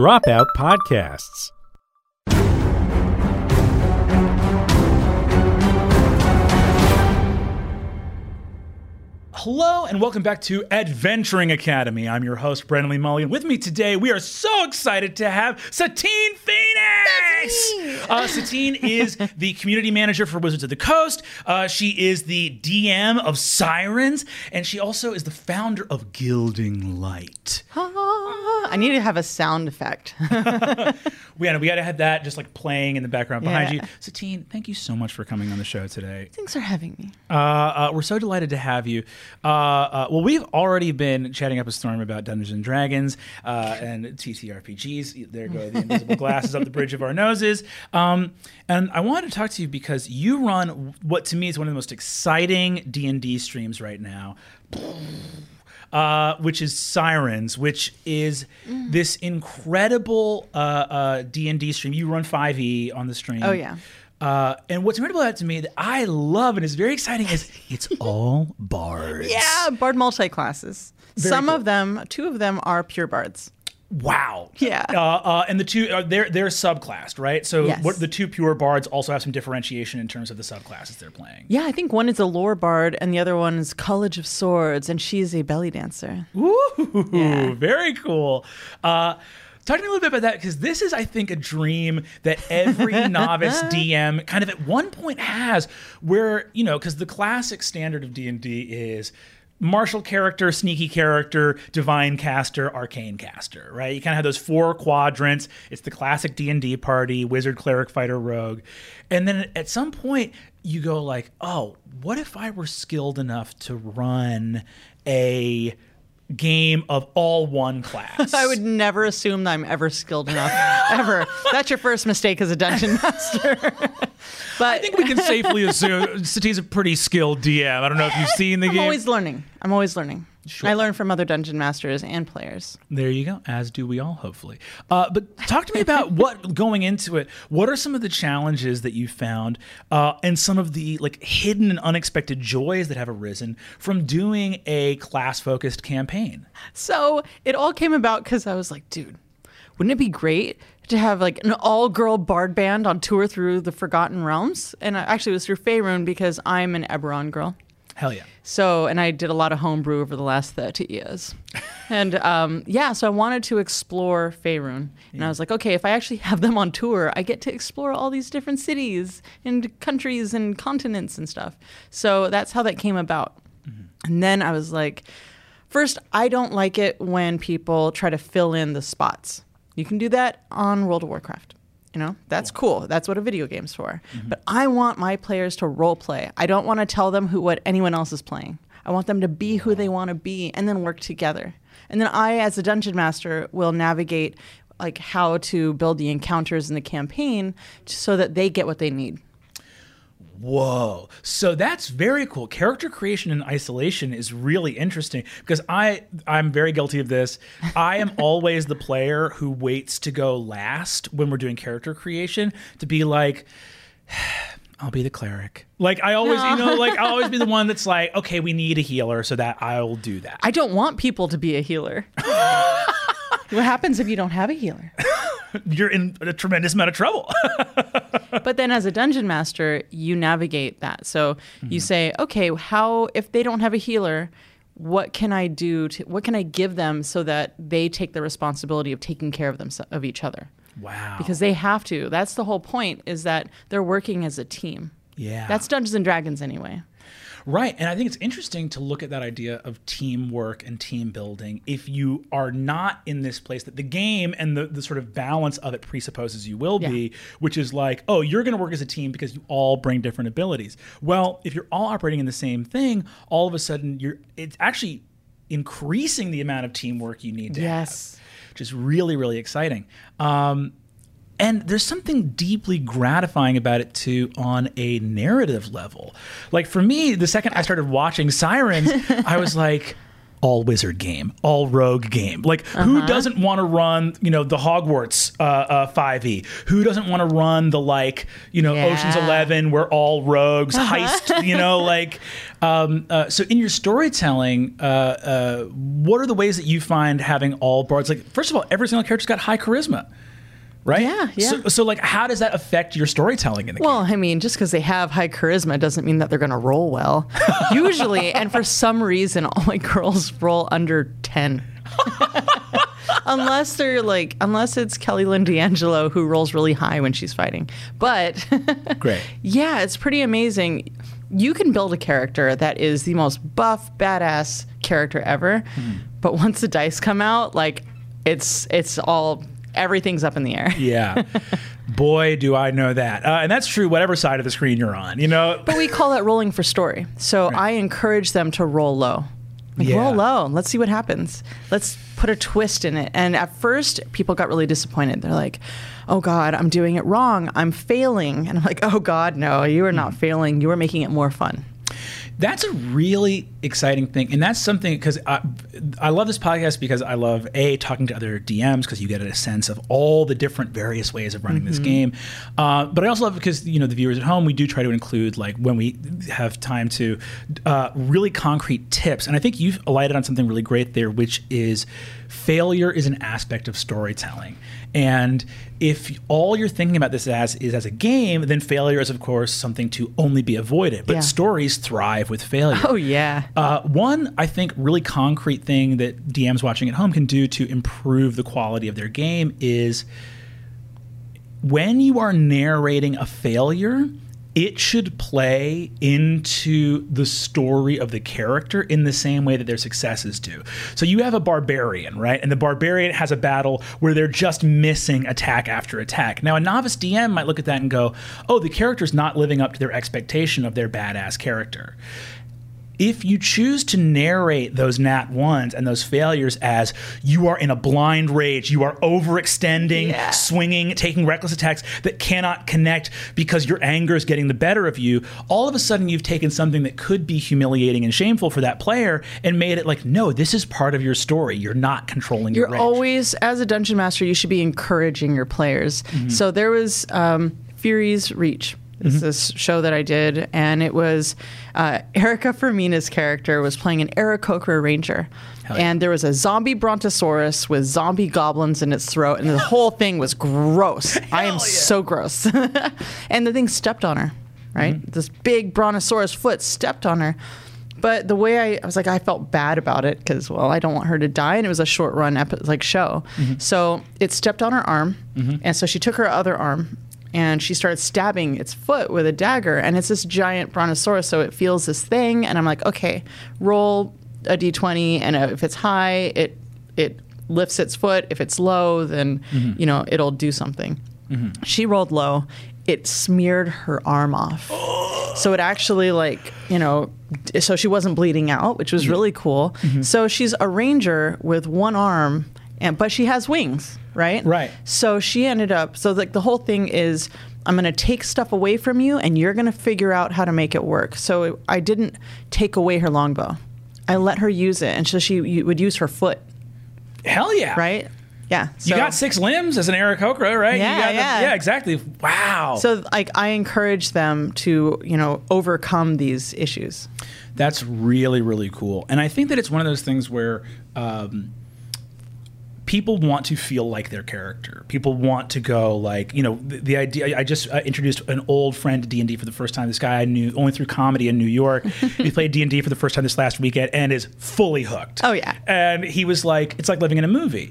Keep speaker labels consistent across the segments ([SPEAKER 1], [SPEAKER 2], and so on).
[SPEAKER 1] Dropout Podcasts.
[SPEAKER 2] Hello and welcome back to Adventuring Academy. I'm your host, Brennan Lee Mulligan. With me today, we are so excited to have Satine Phoenix. Uh, Satine is the community manager for Wizards of the Coast. Uh, she is the DM of Sirens, and she also is the founder of Gilded Lotus.
[SPEAKER 3] I need to have a sound effect.
[SPEAKER 2] We gotta, we got to have that just like playing in the background behind
[SPEAKER 3] Yeah.
[SPEAKER 2] you. Satine, thank you so much for coming on the show today.
[SPEAKER 3] Thanks for having me.
[SPEAKER 2] Uh, uh, we're so delighted to have you. Uh, uh, well, we've already been chatting up a storm about Dungeons and Dragons uh, and TTRPGs. There go the invisible glasses up the bridge of our noses. Um, and I wanted to talk to you because you run what to me is one of the most exciting D and D streams right now. Uh, which is Sirens, which is this incredible uh, D and D stream. You run five E on the stream.
[SPEAKER 3] Oh, yeah.
[SPEAKER 2] Uh, and what's incredible about it to me that I love and is very exciting is it's all bards.
[SPEAKER 3] Yeah, bard multi classes. Some
[SPEAKER 2] cool.
[SPEAKER 3] of them, two of them are pure bards.
[SPEAKER 2] Wow.
[SPEAKER 3] Yeah.
[SPEAKER 2] Uh, uh, and the two uh, they're they're subclassed, right? So
[SPEAKER 3] Yes.
[SPEAKER 2] what the two pure bards also have some differentiation in terms of the subclasses they're playing.
[SPEAKER 3] Yeah, I think one is a lore bard and the other one is College of Swords, and she's a belly dancer.
[SPEAKER 2] Ooh,
[SPEAKER 3] Yeah.
[SPEAKER 2] very cool. Uh, talk to me a little bit about that because this is, I think, a dream that every novice DM kind of at one point has, where you know, because the classic standard of D and D is martial character, sneaky character, divine caster, arcane caster, right? You kind of have those four quadrants. It's the classic D and D party: wizard, cleric, fighter, rogue, and then at some point you go like, oh, what if I were skilled enough to run a game of all one class.
[SPEAKER 3] I would never assume that I'm ever skilled enough. ever. That's your first mistake as a dungeon master. but
[SPEAKER 2] I think we can safely assume Satine's a pretty skilled DM. I don't know if you've seen the game.
[SPEAKER 3] I'm always learning. I'm always learning. I learn from other dungeon masters and players.
[SPEAKER 2] There you go. As do we all, hopefully. Uh, but talk to me about what going into it. What are some of the challenges that you found, uh, and some of the like hidden and unexpected joys that have arisen from doing a class-focused campaign?
[SPEAKER 3] So it all came about because I was like, dude, wouldn't it be great to have like an all girl bard band on tour through the Forgotten Realms? And actually, it was through Faerun because I'm an Eberron girl.
[SPEAKER 2] Hell yeah.
[SPEAKER 3] So, and I did a lot of homebrew over the last 30 years. and um, yeah, so I wanted to explore Faerun. And I was like, okay, if I actually have them on tour, I get to explore all these different cities and countries and continents and stuff. So that's how that came about. And then I was like, first, I don't like it when people try to fill in the spots. You can do that on World of Warcraft. You know, that's cool. That's what a video game's for. Mm-hmm. But I want my players to role play. I don't want to tell them who what anyone else is playing. I want them to be who they want to be and then work together. And then I as a dungeon master will navigate like how to build the encounters in the campaign so that they get what they need.
[SPEAKER 2] Whoa. So that's very cool. Character creation in isolation is really interesting because I I'm very guilty of this. I am always the player who waits to go last when we're doing character creation to be like I'll be the cleric. Like I always, you know, like I'll always be the one that's like, okay, we need a healer, so that I'll do that.
[SPEAKER 3] I don't want people to be a healer. what happens if you don't have a healer?
[SPEAKER 2] You're in a tremendous amount of trouble.
[SPEAKER 3] but then as a dungeon master, you navigate that. So
[SPEAKER 2] Mm-hmm.
[SPEAKER 3] you say, okay, how if they don't have a healer, what can I do to what can I give them so that they take the responsibility of taking care of them of each other?
[SPEAKER 2] wow.
[SPEAKER 3] Because they have to. That's the whole point is that they're working as a team.
[SPEAKER 2] yeah.
[SPEAKER 3] That's Dungeons and Dragons anyway.
[SPEAKER 2] Right. And I think it's interesting to look at that idea of teamwork and team building if you are not in this place that the game and the, the sort of balance of it presupposes you will be, which is like, oh, you're going to work as a team because you all bring different abilities. Well, if you're all operating in the same thing, all of a sudden you're it's actually increasing the amount of teamwork you need to
[SPEAKER 3] Yes.
[SPEAKER 2] have, which is really, really exciting. Um, and there's something deeply gratifying about it too on a narrative level. Like for me, the second I started watching Sirens, I was like, all wizard game, all rogue game. Like, who doesn't want to run, you know, the Hogwarts uh, uh, 5e? Who doesn't want to run the, like, you know, Ocean's
[SPEAKER 3] Yeah.
[SPEAKER 2] 11 where all rogues heist, you know, like. Um, uh, so, in your storytelling, uh, uh, what are the ways that you find having all bards? Like, first of all, every single character's got high charisma. Right.
[SPEAKER 3] Yeah, yeah.
[SPEAKER 2] So, so, like, how does that affect your storytelling in the
[SPEAKER 3] Well,
[SPEAKER 2] game?
[SPEAKER 3] Well, I mean, just because they have high charisma doesn't mean that they're going to roll well. Usually, and for some reason, all my girls roll under 10. unless they're like, unless it's Kelly Lynne D'Angelo who rolls really high when she's fighting. But
[SPEAKER 2] Great.
[SPEAKER 3] yeah, it's pretty amazing. You can build a character that is the most buff, badass character ever. Hmm. But once the dice come out, like, it's it's all everything's up in the air.
[SPEAKER 2] Yeah. Boy, do I know that. Uh, and that's true, whatever side of the screen you're on. You know,
[SPEAKER 3] But we call that rolling for story. So I encourage them to roll low. Like,
[SPEAKER 2] Yeah.
[SPEAKER 3] roll low. Let's see what happens. Let's put a twist in it. And at first, people got really disappointed. They're like, oh God, I'm doing it wrong. I'm failing. And I'm like, oh God, no, you are not failing. You are making it more fun.
[SPEAKER 2] That's a really exciting thing. And that's something because I, I love this podcast because I love A, talking to other DMs because you get a sense of all the different various ways of running this game. Uh, but I also love it because, you know, the viewers at home, we do try to include, like, when we have time to uh, really concrete tips. And I think you've alighted on something really great there, which is failure is an aspect of storytelling. And if all you're thinking about this as is as a game, then failure is, of course, something to only be avoided. But
[SPEAKER 3] Yeah.
[SPEAKER 2] stories thrive with failure.
[SPEAKER 3] Oh, yeah.
[SPEAKER 2] Uh, one, I think, really concrete thing that DMs watching at home can do to improve the quality of their game is when you are narrating a failure, it should play into the story of the character in the same way that their successes do. So you have a barbarian, right? And the barbarian has a battle where they're just missing attack after attack. Now, a novice DM might look at that and go, oh, the character's not living up to their expectation of their badass character if you choose to narrate those nat ones and those failures as you are in a blind rage, you are overextending,
[SPEAKER 3] Yeah.
[SPEAKER 2] swinging, taking reckless attacks that cannot connect because your anger is getting the better of you, all of a sudden you've taken something that could be humiliating and shameful for that player and made it like, no, this is part of your story. You're not controlling your
[SPEAKER 3] You're
[SPEAKER 2] rage.
[SPEAKER 3] always, as a dungeon master, you should be encouraging your players.
[SPEAKER 2] Mm-hmm.
[SPEAKER 3] So there was um, Fury's Reach. This
[SPEAKER 2] Mm-hmm.
[SPEAKER 3] this show that I did, and it was uh, Erica Fermina's character was playing an Aarakocra ranger,
[SPEAKER 2] yeah.
[SPEAKER 3] and there was a zombie brontosaurus with zombie goblins in its throat, and the whole thing was gross. I am
[SPEAKER 2] yeah.
[SPEAKER 3] so gross, and the thing stepped on her. Right,
[SPEAKER 2] Mm-hmm.
[SPEAKER 3] this big brontosaurus foot stepped on her. But the way I, I was like, I felt bad about it because, well, I don't want her to die, and it was a short run epi- like show. So it stepped on her arm, and so she took her other arm and she starts stabbing its foot with a dagger, and it's this giant brontosaurus, so it feels this thing, and I'm like, okay, roll a d20, and if it's high, it it lifts its foot. If it's low, then mm-hmm. you know it'll do something. Mm-hmm. She rolled low. It smeared her arm off. So it actually like, you know, so she wasn't bleeding out, which was really cool. Mm-hmm. So she's a ranger with one arm and but she has wings, right?
[SPEAKER 2] Right.
[SPEAKER 3] So she ended up so like the whole thing is I'm going to take stuff away from you and you're going to figure out how to make it work. So it, I didn't take away her longbow. I let her use it and so she would use her foot,
[SPEAKER 2] Hell yeah.
[SPEAKER 3] right? Yeah.
[SPEAKER 2] You got six limbs as an Aarakocra, right?
[SPEAKER 3] Yeah,
[SPEAKER 2] you got the-
[SPEAKER 3] yeah.
[SPEAKER 2] yeah, exactly. Wow.
[SPEAKER 3] So like I encourage them to, you know, overcome these issues.
[SPEAKER 2] That's really, really cool. And I think that it's one of those things where um, people want to feel like their character. People want to go like, you know, the, the idea. I just uh, introduced an old friend to D and D for the first time. This guy I knew only through comedy in New York. he played D and D for the first time this last weekend and is fully hooked.
[SPEAKER 3] Oh, yeah.
[SPEAKER 2] And he was like, it's like living in a movie.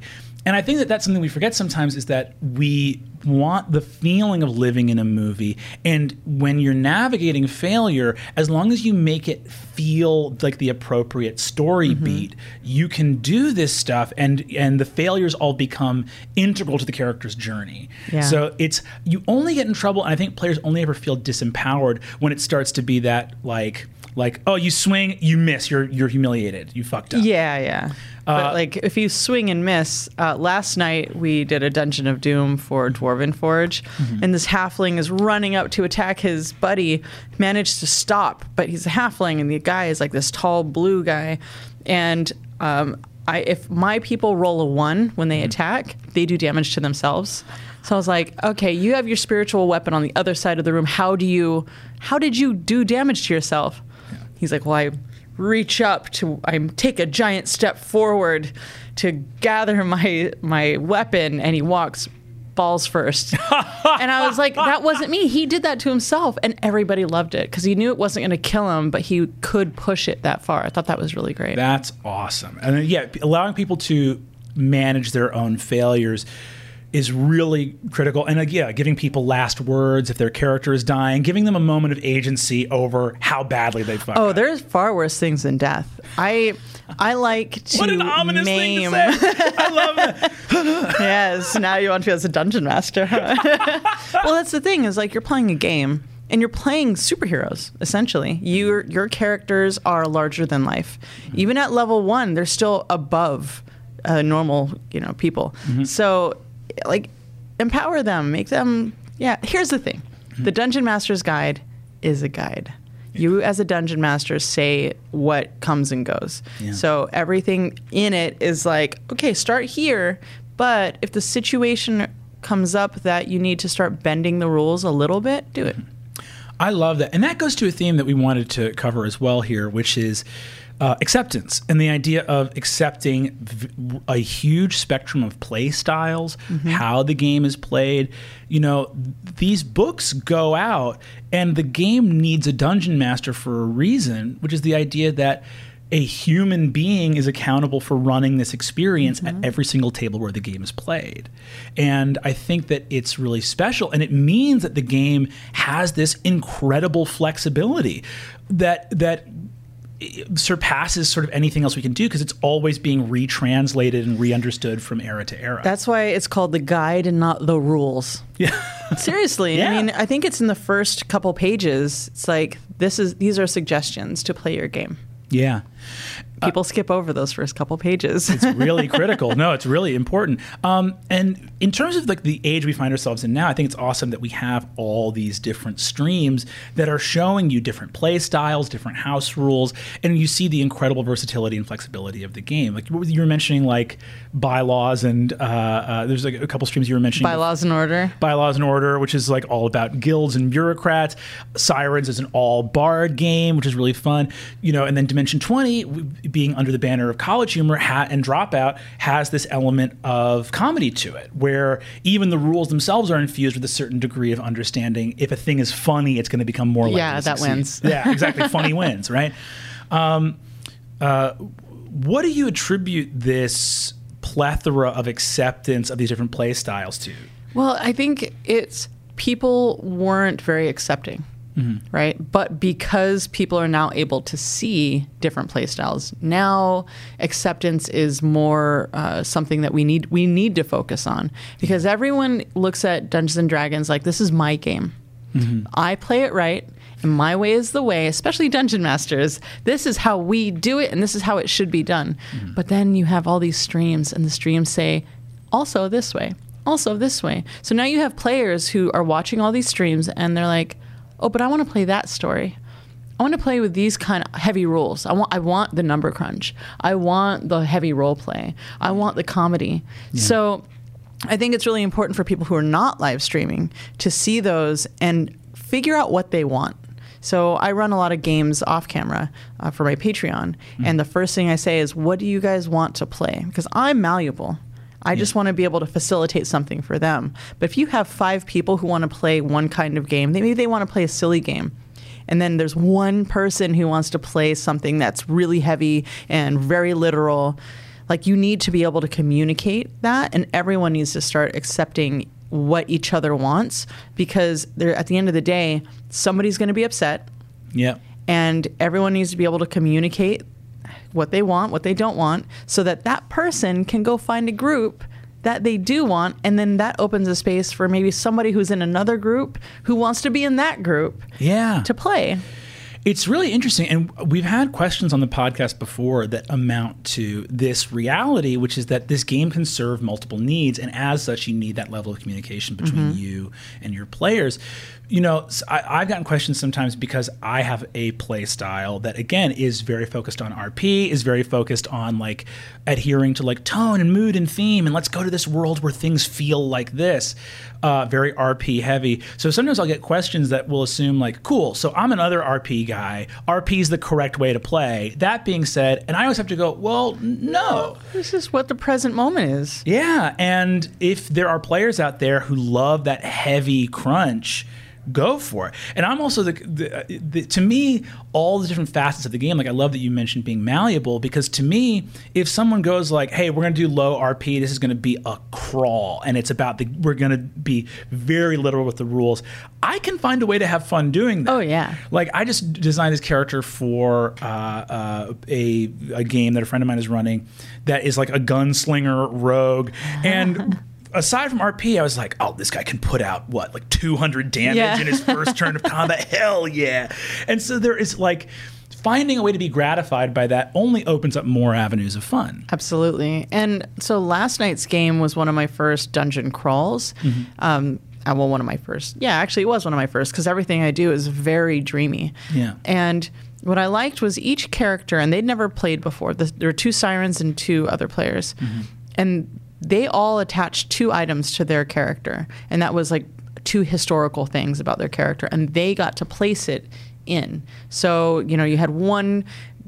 [SPEAKER 2] And I think that that's something we forget sometimes is that we want the feeling of living in a movie. And when you're navigating failure, as long as you make it feel like the appropriate story
[SPEAKER 3] Mm-hmm.
[SPEAKER 2] beat, you can do this stuff and and the failures all become integral to the character's journey.
[SPEAKER 3] Yeah.
[SPEAKER 2] So it's you only get in trouble and I think players only ever feel disempowered when it starts to be that like like oh you swing, you miss, you're you're humiliated, you fucked up.
[SPEAKER 3] Yeah, yeah.
[SPEAKER 2] Uh,
[SPEAKER 3] but like, if you swing and miss, uh, last night we did a Dungeon of Doom for Dwarven Forge,
[SPEAKER 2] Mm-hmm.
[SPEAKER 3] and this halfling is running up to attack his buddy. Managed to stop, but he's a halfling, and the guy is like this tall blue guy, and um, I if my people roll a one when they attack, they do damage to themselves. So I was like, okay, you have your spiritual weapon on the other side of the room. How do you, how did you do damage to yourself? He's like, well, I reach up to, I take a giant step forward to gather my my weapon, and he walks balls first. and I was like, that wasn't me. He did that to himself, and everybody loved it because he knew it wasn't going to kill him, but he could push it that far. I thought that was really great.
[SPEAKER 2] That's awesome. And uh, yeah, allowing people to manage their own failures is really critical. And uh, yeah, giving people last words if their character is dying, giving them a moment of agency over how badly they fucked
[SPEAKER 3] Oh,
[SPEAKER 2] up.
[SPEAKER 3] there's far worse things than death. I I like to
[SPEAKER 2] What an ominous
[SPEAKER 3] maim.
[SPEAKER 2] thing to say. I love it.
[SPEAKER 3] yes, now you want to be as a dungeon master. well, that's the thing is like you're playing a game and you're playing superheroes essentially. Your your characters are larger than life. Even at level 1, they're still above uh, normal, you know, people. So like empower them, make them Yeah, here's the thing. Mm-hmm. The Dungeon Master's Guide is a guide. You, as a dungeon master, say what comes and goes.
[SPEAKER 2] Yeah.
[SPEAKER 3] So everything in it is like, okay, start here, but if the situation comes up that you need to start bending the rules a little bit, do it. Mm-hmm.
[SPEAKER 2] I love that. And that goes to a theme that we wanted to cover as well here, which is uh, acceptance and the idea of accepting v- a huge spectrum of play styles, how the game is played. You know, these books go out, and the game needs a dungeon master for a reason, which is the idea that a human being is accountable for running this experience at every single table where the game is played. And I think that it's really special. And it means that the game has this incredible flexibility that that surpasses sort of anything else we can do because it's always being retranslated and re-understood from era to era.
[SPEAKER 3] That's why it's called the guide and not the rules.
[SPEAKER 2] yeah.
[SPEAKER 3] Seriously,
[SPEAKER 2] Yeah.
[SPEAKER 3] I mean, I think it's in the first couple pages. It's like this is these are suggestions to play your game.
[SPEAKER 2] yeah.
[SPEAKER 3] People skip over those first couple pages.
[SPEAKER 2] it's really critical. No, it's really important. Um, and in terms of like the age we find ourselves in now, I think it's awesome that we have all these different streams that are showing you different play styles, different house rules, and you see the incredible versatility and flexibility of the game. Like you were mentioning, like bylaws, and uh, uh, there's like a couple streams you were mentioning.
[SPEAKER 3] Bylaws and order.
[SPEAKER 2] Bylaws and Order, which is like all about guilds and bureaucrats. Sirens is an all bard game, which is really fun. You know, and then Dimension 20, being under the banner of college humor hat and dropout, has this element of comedy to it, where even the rules themselves are infused with a certain degree of understanding. If a thing is funny, it's going to become more likely
[SPEAKER 3] Yeah, that
[SPEAKER 2] succeed.
[SPEAKER 3] wins.
[SPEAKER 2] Yeah, exactly. funny wins, right? Um, uh, what do you attribute this plethora of acceptance of these different play styles to?
[SPEAKER 3] Well, I think it's people weren't very accepting, Mm-hmm. right? But because people are now able to see different play styles, now acceptance is more uh, something that we need we need to focus on because everyone looks at Dungeons and Dragons like this is my game. Mm-hmm. I play it right. And my way is the way, especially dungeon masters. This is how we do it, and this is how it should be done. Mm-hmm. But then you have all these streams, and the streams say, also this way, also this way. So now you have players who are watching all these streams, and they're like, oh, but I want to play that story. I want to play with these kind of heavy rules. I want I want the number crunch. I want the heavy role play. I want the comedy. So I think it's really important for people who are not live streaming to see those and figure out what they want. So I run a lot of games off camera uh, for my Patreon, and the first thing I say is, "What do you guys want to play?" Because I'm malleable. I just want to be able to facilitate something for them. But if you have five people who want to play one kind of game, they, maybe they want to play a silly game. And then there's one person who wants to play something that's really heavy and very literal. Like you need to be able to communicate that, and everyone needs to start accepting what each other wants because they're, at the end of the day, somebody's going to be upset,
[SPEAKER 2] Yeah.
[SPEAKER 3] and everyone needs to be able to communicate what they want, what they don't want, so that that person can go find a group that they do want, and then that opens a space for maybe somebody who's in another group who wants to be in that group
[SPEAKER 2] Yeah.
[SPEAKER 3] to play.
[SPEAKER 2] It's really interesting. And we've had questions on the podcast before that amount to this reality, which is that this game can serve multiple needs. And as such, you need that level of communication between you and your players. You know, I, have gotten questions sometimes because I have a play style that, again, is very focused on RP, is very focused on like adhering to like tone and mood and theme. And let's go to this world where things feel like this. Uh, very RP heavy. So sometimes I'll get questions that will assume, like, cool, so I'm another RP guy. RP is the correct way to play. That being said, and I always have to go, well, no.
[SPEAKER 3] This is what the present moment is.
[SPEAKER 2] Yeah. And if there are players out there who love that heavy crunch, go for it. And I'm also the, the, the to me all the different facets of the game. Like I love that you mentioned being malleable because to me, if someone goes like, "Hey, we're going to do low RP. This is going to be a crawl, and it's about the we're going to be very literal with the rules." I can find a way to have fun doing that.
[SPEAKER 3] Oh, yeah.
[SPEAKER 2] Like I just designed this character for uh, uh, a a game that a friend of mine is running that is like a gunslinger rogue and. Aside from RP, I was like, "Oh, this guy can put out what, like 200 damage
[SPEAKER 3] Yeah.
[SPEAKER 2] in his first turn of combat? Hell yeah!" And so there is like finding a way to be gratified by that only opens up more avenues of fun.
[SPEAKER 3] Absolutely. And so last night's game was one of my first dungeon crawls.
[SPEAKER 2] Mm-hmm.
[SPEAKER 3] Um, uh, well, one of my first. Yeah, actually, it was one of my first because everything I do is very dreamy.
[SPEAKER 2] Yeah.
[SPEAKER 3] And what I liked was each character, and they'd never played before. The, there were two sirens and two other players,
[SPEAKER 2] Mm-hmm.
[SPEAKER 3] and they all attached two items to their character, and that was like two historical things about their character, and they got to place it in. So you know, you had one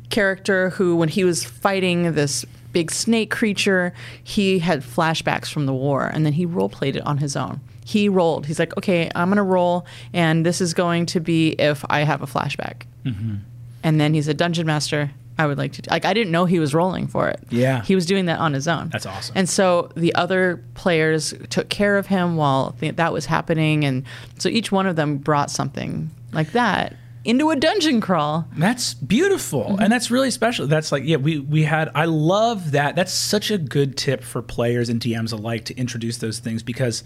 [SPEAKER 3] character who, when he was fighting this big snake creature, he had flashbacks from the war, and then he role played it on his own. He rolled. He's like, okay, I'm gonna roll, and this is going to be if I have a flashback. Mm-hmm. And then he's a dungeon master. I would like to like. I didn't know he was rolling for it.
[SPEAKER 2] Yeah.
[SPEAKER 3] he was doing that on his own.
[SPEAKER 2] That's awesome.
[SPEAKER 3] And so the other players took care of him while th- that was happening, and so each one of them brought something like that into a dungeon crawl.
[SPEAKER 2] That's beautiful,
[SPEAKER 3] Mm-hmm.
[SPEAKER 2] and that's really special. That's like, yeah, we we had. I love that. That's such a good tip for players and DMs alike to introduce those things because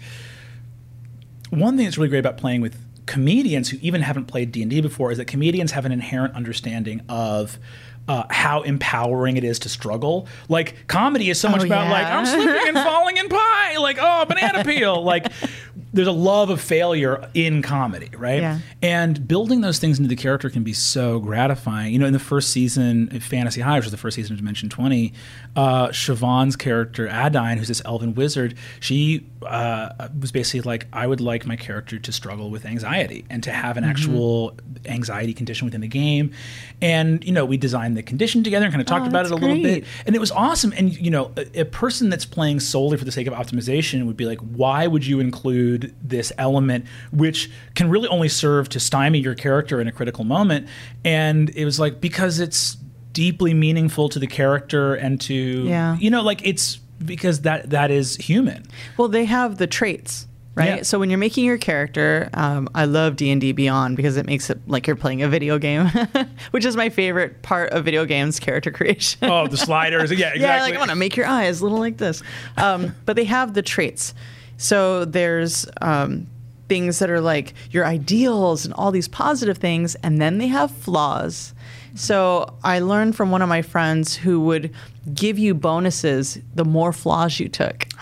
[SPEAKER 2] one thing that's really great about playing with comedians who even haven't played D&D before is that comedians have an inherent understanding of uh, how empowering it is to struggle. Like comedy is so much
[SPEAKER 3] Oh,
[SPEAKER 2] about
[SPEAKER 3] yeah.
[SPEAKER 2] like I'm slipping and falling in pie, like oh banana peel. Like there's a love of failure in comedy, right?
[SPEAKER 3] Yeah.
[SPEAKER 2] And building those things into the character can be so gratifying. You know, in the first season, of Fantasy High, which was the first season of Dimension 20, uh, Siobhan's character, Adaine, who's this elven wizard, she uh, was basically like, I would like my character to struggle with anxiety and to have an actual anxiety condition within the game. And, you know, we designed the condition together and kind of talked
[SPEAKER 3] Oh,
[SPEAKER 2] about it a
[SPEAKER 3] that's
[SPEAKER 2] little bit. And it was awesome. And, you know, a, a person that's playing solely for the sake of optimization would be like, why would you include this element, which can really only serve to stymie your character in a critical moment? And it was like, because it's deeply meaningful to the character and to,
[SPEAKER 3] Yeah.
[SPEAKER 2] you know, like it's because that that is human.
[SPEAKER 3] Well, they have the traits, right?
[SPEAKER 2] Yeah.
[SPEAKER 3] So when you're making your character, um, I love D and D Beyond because it makes it like you're playing a video game, which is my favorite part of video games: character creation.
[SPEAKER 2] Oh, the sliders. Yeah, exactly.
[SPEAKER 3] Yeah, like I want to make your eyes little like this. Um, but they have the traits. So there's um, things that are like your ideals and all these positive things, and then they have flaws. So I learned from one of my friends who would give you bonuses the more flaws you took.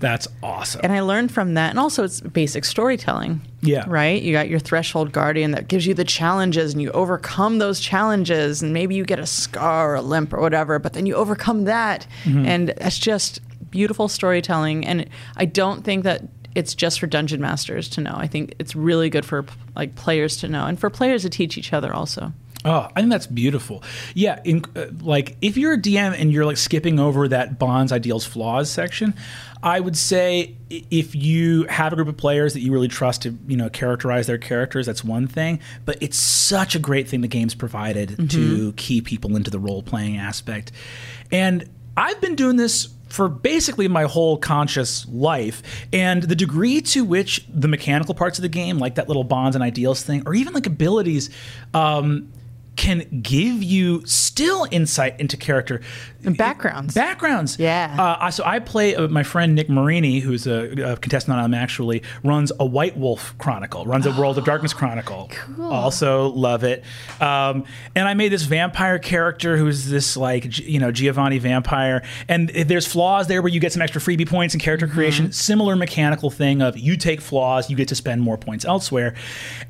[SPEAKER 2] That's awesome.
[SPEAKER 3] And I learned from that. And also, it's basic storytelling.
[SPEAKER 2] Yeah.
[SPEAKER 3] Right? You got your threshold guardian that gives you the challenges and you overcome those challenges. And maybe you get a scar or a limp or whatever, but then you overcome that.
[SPEAKER 2] Mm-hmm.
[SPEAKER 3] And that's just beautiful storytelling. And I don't think that it's just for dungeon masters to know. I think it's really good for like players to know and for players to teach each other also.
[SPEAKER 2] Oh, I think that's beautiful. Yeah, in, uh, like if you're a DM and you're like skipping over that bonds, ideals, flaws section, I would say if you have a group of players that you really trust to, you know, characterize their characters, that's one thing. But it's such a great thing the game's provided to key people into the role playing aspect. And I've been doing this for basically my whole conscious life. And the degree to which the mechanical parts of the game like that little bonds and ideals thing or even like abilities um, can give you still insight into character
[SPEAKER 3] backgrounds.
[SPEAKER 2] backgrounds.
[SPEAKER 3] Yeah.
[SPEAKER 2] Uh, so I play uh, my friend Nick Marini, who's a, a contestant on I'm actually runs a White Wolf Chronicle, runs a World of Darkness Chronicle.
[SPEAKER 3] Cool.
[SPEAKER 2] Also love it. Um, and I made this vampire character who's this like you know Giovanni vampire, and there's flaws there where you get some extra freebie points and character
[SPEAKER 3] Mm-hmm.
[SPEAKER 2] creation. Similar mechanical thing of you take flaws, you get to spend more points elsewhere.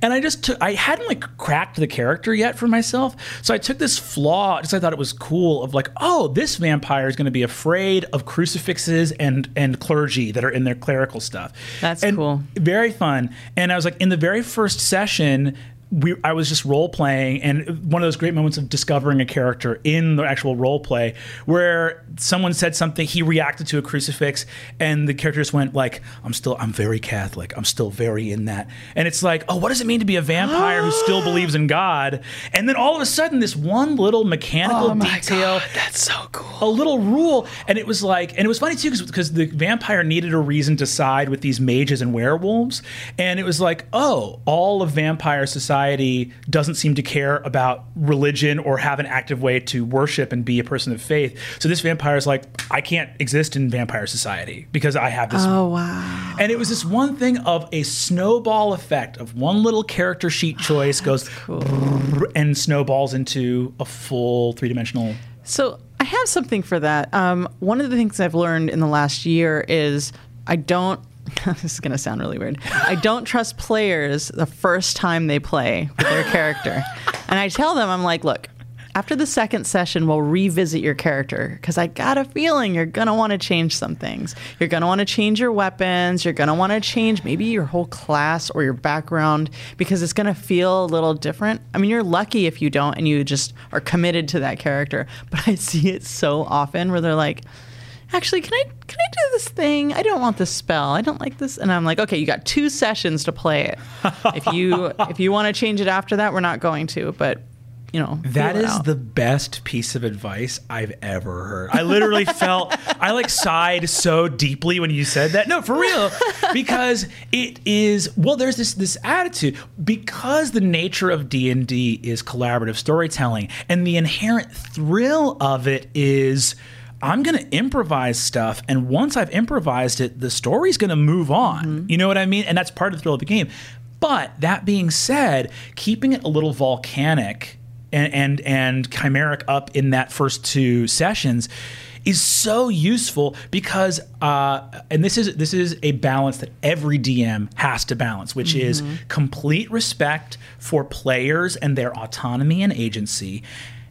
[SPEAKER 2] And I just took I hadn't like cracked the character yet for myself, so I took this flaw just I thought it was cool of like oh this vampire is going to be afraid of crucifixes and and clergy that are in their clerical stuff.
[SPEAKER 3] That's
[SPEAKER 2] And
[SPEAKER 3] cool.
[SPEAKER 2] Very fun. And I was like in the very first session. We, I was just role playing, and one of those great moments of discovering a character in the actual role play, where someone said something, he reacted to a crucifix, and the character just went like, "I'm still, I'm very Catholic, I'm still very in that," and it's like, oh, what does it mean to be a vampire who still believes in God? And then all of a sudden, this one little mechanical oh detail,
[SPEAKER 3] That's so cool.
[SPEAKER 2] a little rule and it was like and it was funny too because the vampire needed a reason to side with these mages and werewolves and it was like oh all of vampire society doesn't seem to care about religion or have an active way to worship and be a person of faith so this vampire is like i can't exist in vampire society because i have this
[SPEAKER 3] Oh wow.
[SPEAKER 2] and it was this one thing of a snowball effect of one little character sheet choice goes and snowballs into a full three-dimensional
[SPEAKER 3] So I have something for that. Um, one of the things I've learned in the last year is I don't. this is going to sound really weird. I don't trust players the first time they play with their character, and I tell them, I'm like, look. After the second session, we'll revisit your character because I got a feeling you're going to want to change some things. You're going to want to change your weapons. You're going to want to change maybe your whole class or your background because it's going to feel a little different. I mean, you're lucky if you don't and you just are committed to that character. But I see it so often where they're like, actually can i can i do this thing i don't want this spell i don't like this and i'm like okay you got two sessions to play it if you if you want to change it after that we're not going to but you know
[SPEAKER 2] That is
[SPEAKER 3] out.
[SPEAKER 2] the best piece of advice I've ever heard. I literally felt I like sighed so deeply when you said that. No, for real, because it is well. There's this this attitude because the nature of D and D is collaborative storytelling, and the inherent thrill of it is. I'm going to improvise stuff. And once I've improvised it, the story's going to move on. You know what I mean? And that's part of the thrill of the game. But that being said, keeping it a little volcanic and and, and chimeric up in that first two sessions is so useful because uh, and this is this is a balance that every DM has to balance, which is complete respect for players and their autonomy and agency.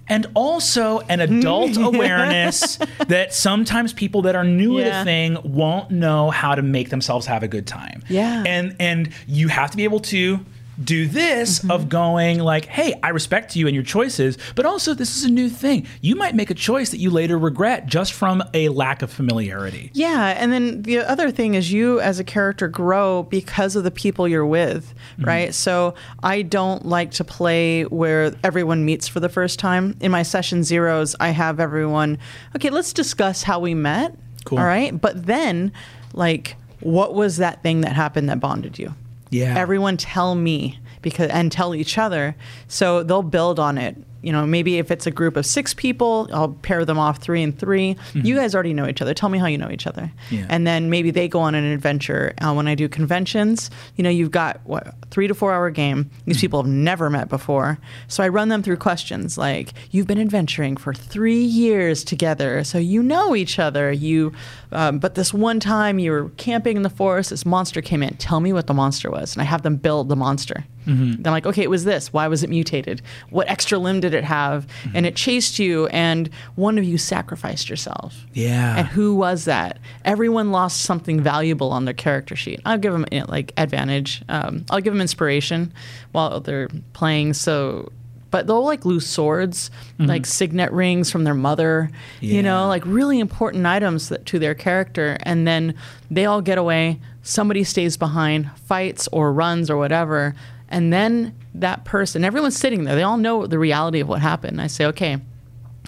[SPEAKER 2] And also an adult awareness that sometimes people that are new at
[SPEAKER 3] Yeah.
[SPEAKER 2] a thing won't know how to make themselves have a good time.
[SPEAKER 3] Yeah.
[SPEAKER 2] And and you have to be able to do this
[SPEAKER 3] Mm-hmm.
[SPEAKER 2] of going like, hey, I respect you and your choices, but also this is a new thing. You might make a choice that you later regret just from a lack of familiarity.
[SPEAKER 3] Yeah, and then the other thing is you as a character grow because of the people you're with, right? So I don't like to play where everyone meets for the first time. In my session zeros, I have everyone, okay, let's discuss how we met.
[SPEAKER 2] Cool.
[SPEAKER 3] All right. But then, like, what was that thing that happened that bonded you?
[SPEAKER 2] Yeah.
[SPEAKER 3] Everyone tell me because and tell each other. So they'll build on it. You know, maybe if it's a group of six people, I'll pair them off three and 3 You guys already know each other. Tell me how you know each other.
[SPEAKER 2] Mm-hmm. Yeah.
[SPEAKER 3] And then maybe they go on an adventure. Uh, when I do conventions, you know, you've got what three to four hour game. These people have never met before, so I run them through questions like, "You've been adventuring for three years together, so you know each other. You, um, but this one time you were camping in the forest. This monster came in. Tell me what the monster was." And I have them build the monster.
[SPEAKER 2] Mm-hmm.
[SPEAKER 3] They're like, okay, it was this. Why was it mutated? What extra limb did it have?
[SPEAKER 2] Mm-hmm.
[SPEAKER 3] And it chased you, and one of you sacrificed yourself.
[SPEAKER 2] Yeah.
[SPEAKER 3] And who was that? Everyone lost something valuable on their character sheet. I'll give them you know, like advantage. Um, I'll give them inspiration while they're playing. So, but they'll like lose swords, like signet rings from their mother.
[SPEAKER 2] yeah.
[SPEAKER 3] You know, like really important items that, to their character, and then they all get away. Somebody stays behind, fights or runs or whatever, and then that person, everyone's sitting there. They all know the reality of what happened. I say, okay,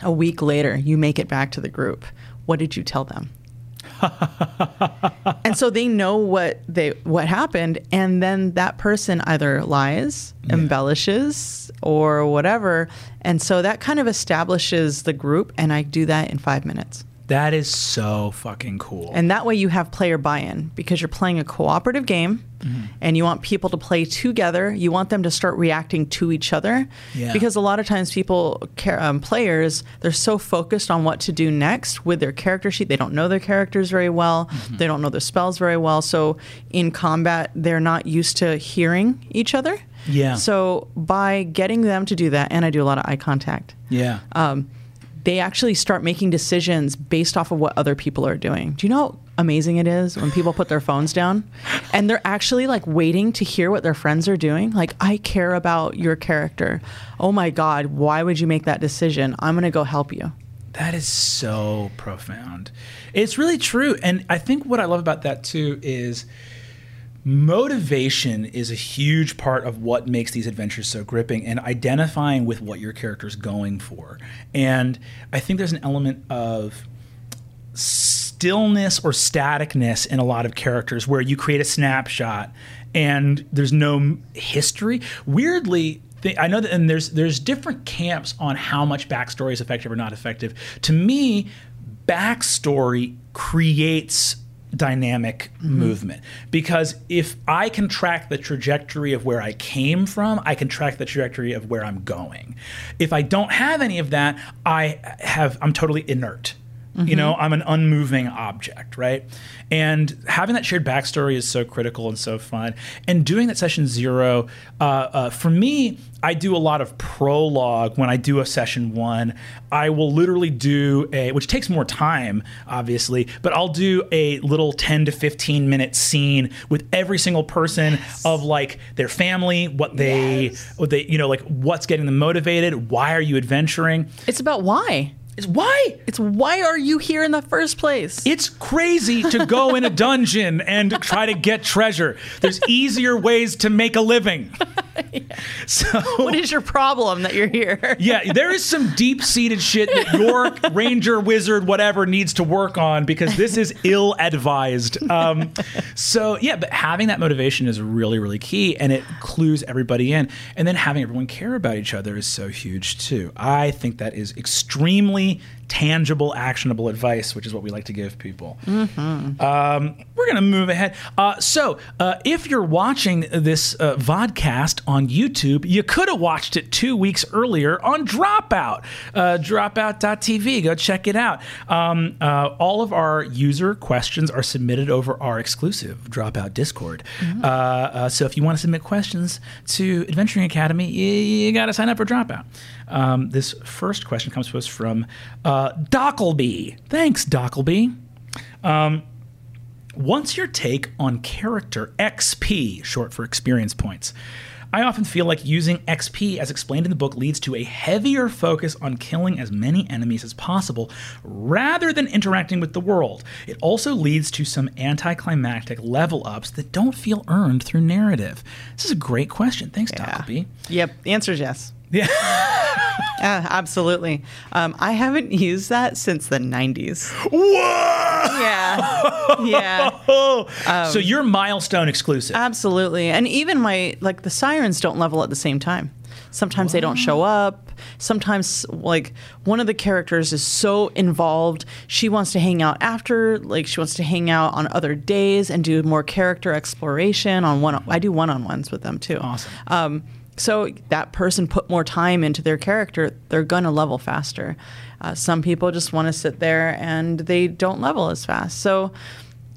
[SPEAKER 3] a week later, you make it back to the group. What did you tell them? and so they know what they what happened and then that person either lies embellishes or whatever and so that kind of establishes the group and i do that in five minutes
[SPEAKER 2] That is so fucking cool.
[SPEAKER 3] and that way you have player buy-in because you're playing a cooperative game
[SPEAKER 2] Mm-hmm.
[SPEAKER 3] and you want people to play together you want them to start reacting to each other
[SPEAKER 2] Yeah.
[SPEAKER 3] because a lot of times people um, players they're so focused on what to do next with their character sheet they don't know their characters very well
[SPEAKER 2] Mm-hmm.
[SPEAKER 3] they don't know their spells very well so in combat they're not used to hearing each other
[SPEAKER 2] Yeah.
[SPEAKER 3] so by getting them to do that and i do a lot of eye contact
[SPEAKER 2] yeah.
[SPEAKER 3] um, they actually start making decisions based off of what other people are doing. Do you know how amazing it is when people put their phones down and they're actually like waiting to hear what their friends are doing? Like, I care about your character. Oh my God, why would you make that decision? I'm going to go help you.
[SPEAKER 2] That is so profound. It's really true. And I think what I love about that too is motivation is a huge part of what makes these adventures so gripping and identifying with what your character's going for. And I think there's an element of stillness or staticness in a lot of characters where you create a snapshot and there's no history. Weirdly, I know that, and there's there's different camps on how much backstory is effective or not effective. To me, backstory creates dynamic mm-hmm. movement because if I can track the trajectory of where I came from, I can track the trajectory of where I'm going. If I don't have any of that, I have I'm totally inert. You know, I'm an unmoving object, right? And having that shared backstory is so critical and so fun. And doing that session zero, uh, uh, for me, I do a lot of prologue when I do a session one. I will literally do a, which takes more time, obviously, but I'll do a little 10 to 15 minute scene with every single person of like their family, what they, what they, you know, like what's getting them motivated, why are you adventuring?
[SPEAKER 3] It's about why.
[SPEAKER 2] It's why
[SPEAKER 3] It's why are you here in the first place?
[SPEAKER 2] it's crazy to go in a dungeon and try to get treasure. There's easier ways to make a living. So
[SPEAKER 3] what is your problem that you're here?
[SPEAKER 2] yeah, there is some deep-seated shit that your ranger, wizard, whatever needs to work on because this is ill-advised. Um, so yeah, but having that motivation is really, really key, and it clues everybody in. And then having everyone care about each other is so huge too. I think that is extremely tangible, actionable advice, which is what we like to give people. Um, we're going to move ahead. Uh, so, uh, if you're watching this uh, vodcast on YouTube, you could have watched it two weeks earlier on Dropout, uh, dropout.tv. Go check it out. Um, uh, all of our user questions are submitted over our exclusive Dropout Discord. Uh, uh, so, if you want to submit questions to Adventuring Academy, you, you got to sign up for Dropout. Um, this first question comes to us from uh, Dockleby. Thanks, Dockleby. What's your take on character XP, short for experience points? I often feel like using XP, as explained in the book, leads to a heavier focus on killing as many enemies as possible rather than interacting with the world. It also leads to some anticlimactic level ups that don't feel earned through narrative. This is a great question. Thanks, Dockleby.
[SPEAKER 3] Yep. The answer is yes.
[SPEAKER 2] Yeah.
[SPEAKER 3] Yeah, absolutely. Um, I haven't used that since the 90s.
[SPEAKER 2] Whoa!
[SPEAKER 3] Yeah. Yeah.
[SPEAKER 2] Oh, so you're milestone exclusive.
[SPEAKER 3] Absolutely. And even my, like, the sirens don't level at the same time. Sometimes they don't show up. Sometimes, like, one of the characters is so involved, she wants to hang out after, like, she wants to hang out on other days and do more character exploration on one. I do one on ones with them too.
[SPEAKER 2] Awesome.
[SPEAKER 3] Um, so that person put more time into their character, they're gonna level faster. Uh, some people just want to sit there and they don't level as fast. So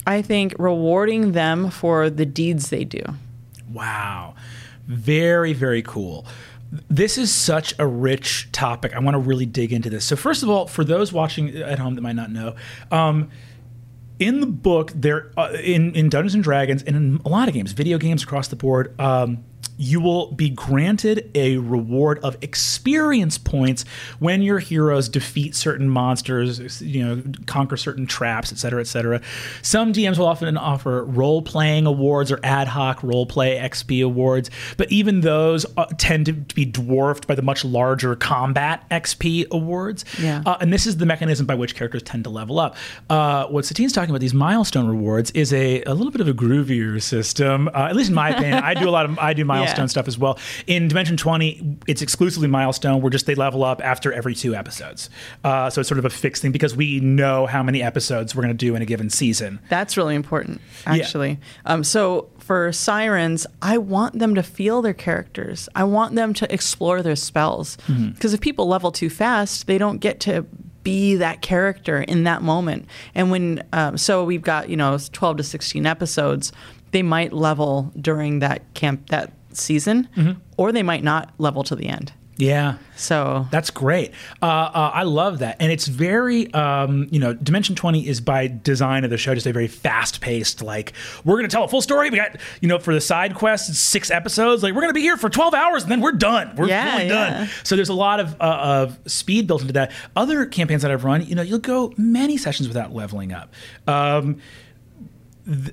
[SPEAKER 3] I think rewarding them for the deeds they do.
[SPEAKER 2] Wow. Very, very cool. This is such a rich topic. I want to really dig into this. So, first of all, for those watching at home that might not know, um, in the book, there uh, in in Dungeons and Dragons and in a lot of games, video games across the board, um, you will be granted a reward of experience points when your heroes defeat certain monsters, you know, conquer certain traps, et cetera, et cetera. Some DMs will often offer role playing awards or ad hoc role play XP awards, but even those uh, tend to be dwarfed by the much larger combat XP awards.
[SPEAKER 3] Yeah.
[SPEAKER 2] Uh, and this is the mechanism by which characters tend to level up. Uh, what Satine's talking about, these milestone rewards, is a, a little bit of a groovier system. Uh, at least in my opinion, I do a lot of I do milestone
[SPEAKER 3] Yeah.
[SPEAKER 2] Stuff as well. In Dimension Twenty, it's exclusively milestone. We're just they level up after every two episodes. Uh, so it's sort of a fixed thing because we know how many episodes we're going to do in a given season.
[SPEAKER 3] That's really important, actually. Um, so for sirens, I want them to feel their characters. I want them to explore their spells. Because if people level too fast, they don't get to be that character in that moment. And when, um, so we've got, you know, 12 to 16 episodes, they might level during that camp, that season, or they might not level to the end.
[SPEAKER 2] Yeah.
[SPEAKER 3] So
[SPEAKER 2] That's great. Uh, uh, I love that, and it's very, um, you know, Dimension Twenty is by design of the show just a very fast-paced. Like we're going to tell a full story. We got, you know, for the side quests, six episodes. Like we're going to be here for twelve hours, and then we're done. We're
[SPEAKER 3] Yeah,
[SPEAKER 2] really
[SPEAKER 3] yeah.
[SPEAKER 2] done. So there's a lot of uh, of speed built into that. Other campaigns that I've run, you know, you'll go many sessions without leveling up. Um,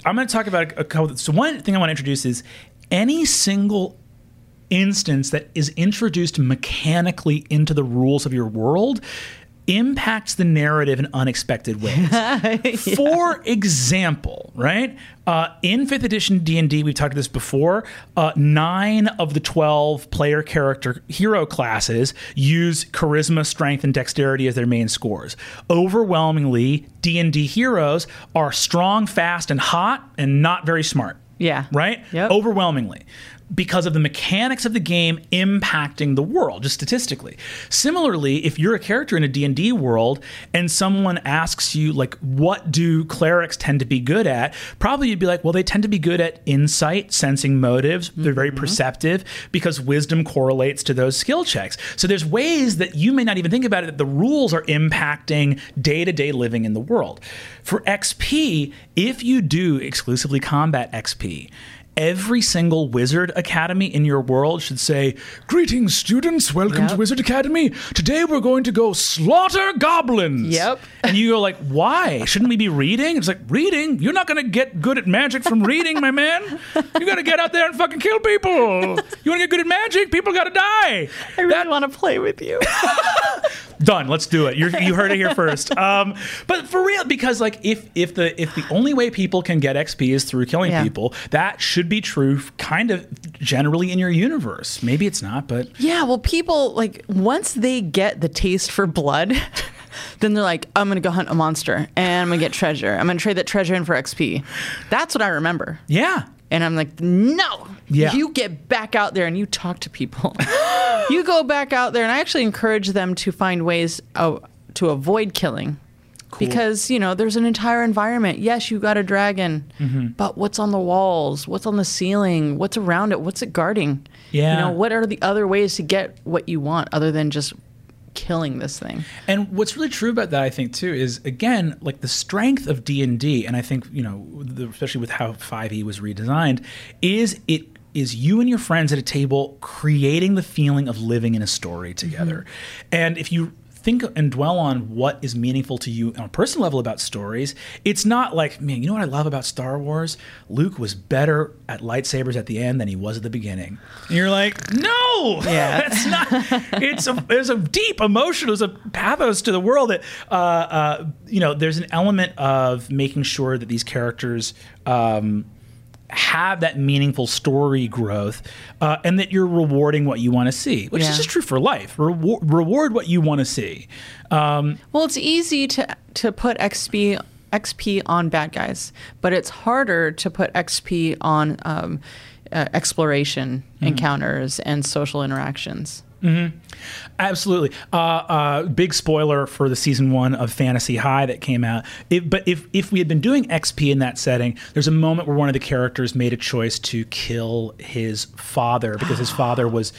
[SPEAKER 2] I'm going to talk about a couple. So one thing I want to introduce is any single instance that is introduced mechanically into the rules of your world impacts the narrative in unexpected ways. For example, right? Uh, in fifth edition D and D, we've talked about this before. Uh, nine of the twelve player character hero classes use charisma, strength, and dexterity as their main scores. Overwhelmingly, D and D heroes are strong, fast, and hot, and not very smart
[SPEAKER 3] yeah.
[SPEAKER 2] right?
[SPEAKER 3] Yep.
[SPEAKER 2] Overwhelmingly. Because of the mechanics of the game impacting the world, just statistically. Similarly, if you're a character in a D&D world and someone asks you, like, what do clerics tend to be good at? Probably you'd be like, well, they tend to be good at insight, sensing motives. They're very mm-hmm. perceptive because wisdom correlates to those skill checks. So there's ways that you may not even think about it that the rules are impacting day-to-day living in the world. For XP, if you do exclusively combat XP, every single wizard academy in your world should say, Greetings, students. Welcome
[SPEAKER 3] Yep.
[SPEAKER 2] to Wizard Academy. Today we're going to go slaughter goblins.
[SPEAKER 3] Yep.
[SPEAKER 2] And you go like, why? Shouldn't we be reading? It's like, reading? You're not going to get good at magic from reading, my man. You got to get out there and fucking kill people. You want to get good at magic? People got to die.
[SPEAKER 3] I really want to play with you.
[SPEAKER 2] Done. Let's do it. You're, you heard it here first. Um, but for real, because like if if the if the only way people can get XP is through killing
[SPEAKER 3] Yeah.
[SPEAKER 2] people, that should be true, kind of generally in your universe. Maybe it's not, but
[SPEAKER 3] Yeah, well, people like once they get the taste for blood, then they're like, I'm gonna go hunt a monster and I'm gonna get treasure. I'm gonna trade that treasure in for XP. That's what I remember.
[SPEAKER 2] yeah,
[SPEAKER 3] And I'm like, no,
[SPEAKER 2] Yeah.
[SPEAKER 3] you get back out there and you talk to people. you go back out there, and I actually encourage them to find ways uh, to avoid killing. Cool. Because, you know, there's an entire environment. Yes, you got a dragon,
[SPEAKER 2] Mm-hmm.
[SPEAKER 3] but what's on the walls? What's on the ceiling? What's around it? What's it guarding?
[SPEAKER 2] Yeah.
[SPEAKER 3] You know, what are the other ways to get what you want other than just killing this thing?
[SPEAKER 2] And what's really true about that, I think, too, is again like the strength of D and D, and I think you know, the, especially with how Five E was redesigned, is it is you and your friends at a table creating the feeling of living in a story together, mm-hmm. and if you think and dwell on what is meaningful to you on a personal level about stories. It's not like, man, you know what I love about Star Wars? Luke was better at lightsabers at the end than he was at the beginning. And you're like, no,
[SPEAKER 3] Yeah.
[SPEAKER 2] that's not. It's a there's a deep emotion, there's a pathos to the world that uh, uh, you know. There's an element of making sure that these characters. Um, have that meaningful story growth uh, and that you're rewarding what you want to see which
[SPEAKER 3] Yeah.
[SPEAKER 2] is just true for life Rewar- reward what you want to see um,
[SPEAKER 3] Well, it's easy to to put XP XP on bad guys, but it's harder to put XP on um, uh, exploration, encounters, and social interactions.
[SPEAKER 2] Absolutely. Uh, uh, big spoiler for the season one of Fantasy High that came out. If, but if, if we had been doing XP in that setting, there's a moment where one of the characters made a choice to kill his father because his father was.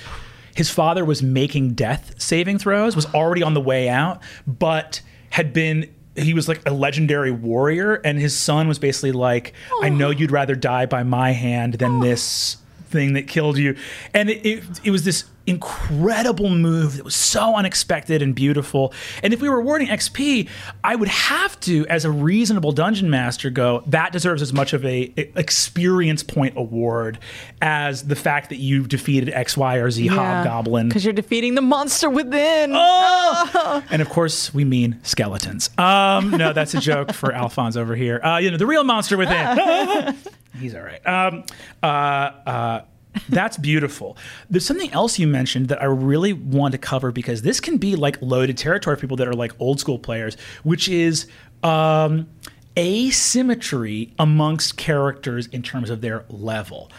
[SPEAKER 2] His father was making death saving throws, was already on the way out, but had been he was like a legendary warrior, and his son was basically like, "I know you'd rather die by my hand than this thing that killed you, and it, it, it was this incredible move that was so unexpected and beautiful. And if we were awarding XP, I would have to, as a reasonable dungeon master, go that deserves as much of a experience point award as the fact that you defeated X, Y, or Z hobgoblin.
[SPEAKER 3] Because you're defeating the monster within.
[SPEAKER 2] Oh! and of course, we mean skeletons. Um, no, that's a joke for Alphonse over here. Uh, you know, the real monster within. He's all right. Um, uh, uh, that's beautiful. There's something else you mentioned that I really want to cover because this can be like loaded territory for people that are like old school players, which is um, asymmetry amongst characters in terms of their level.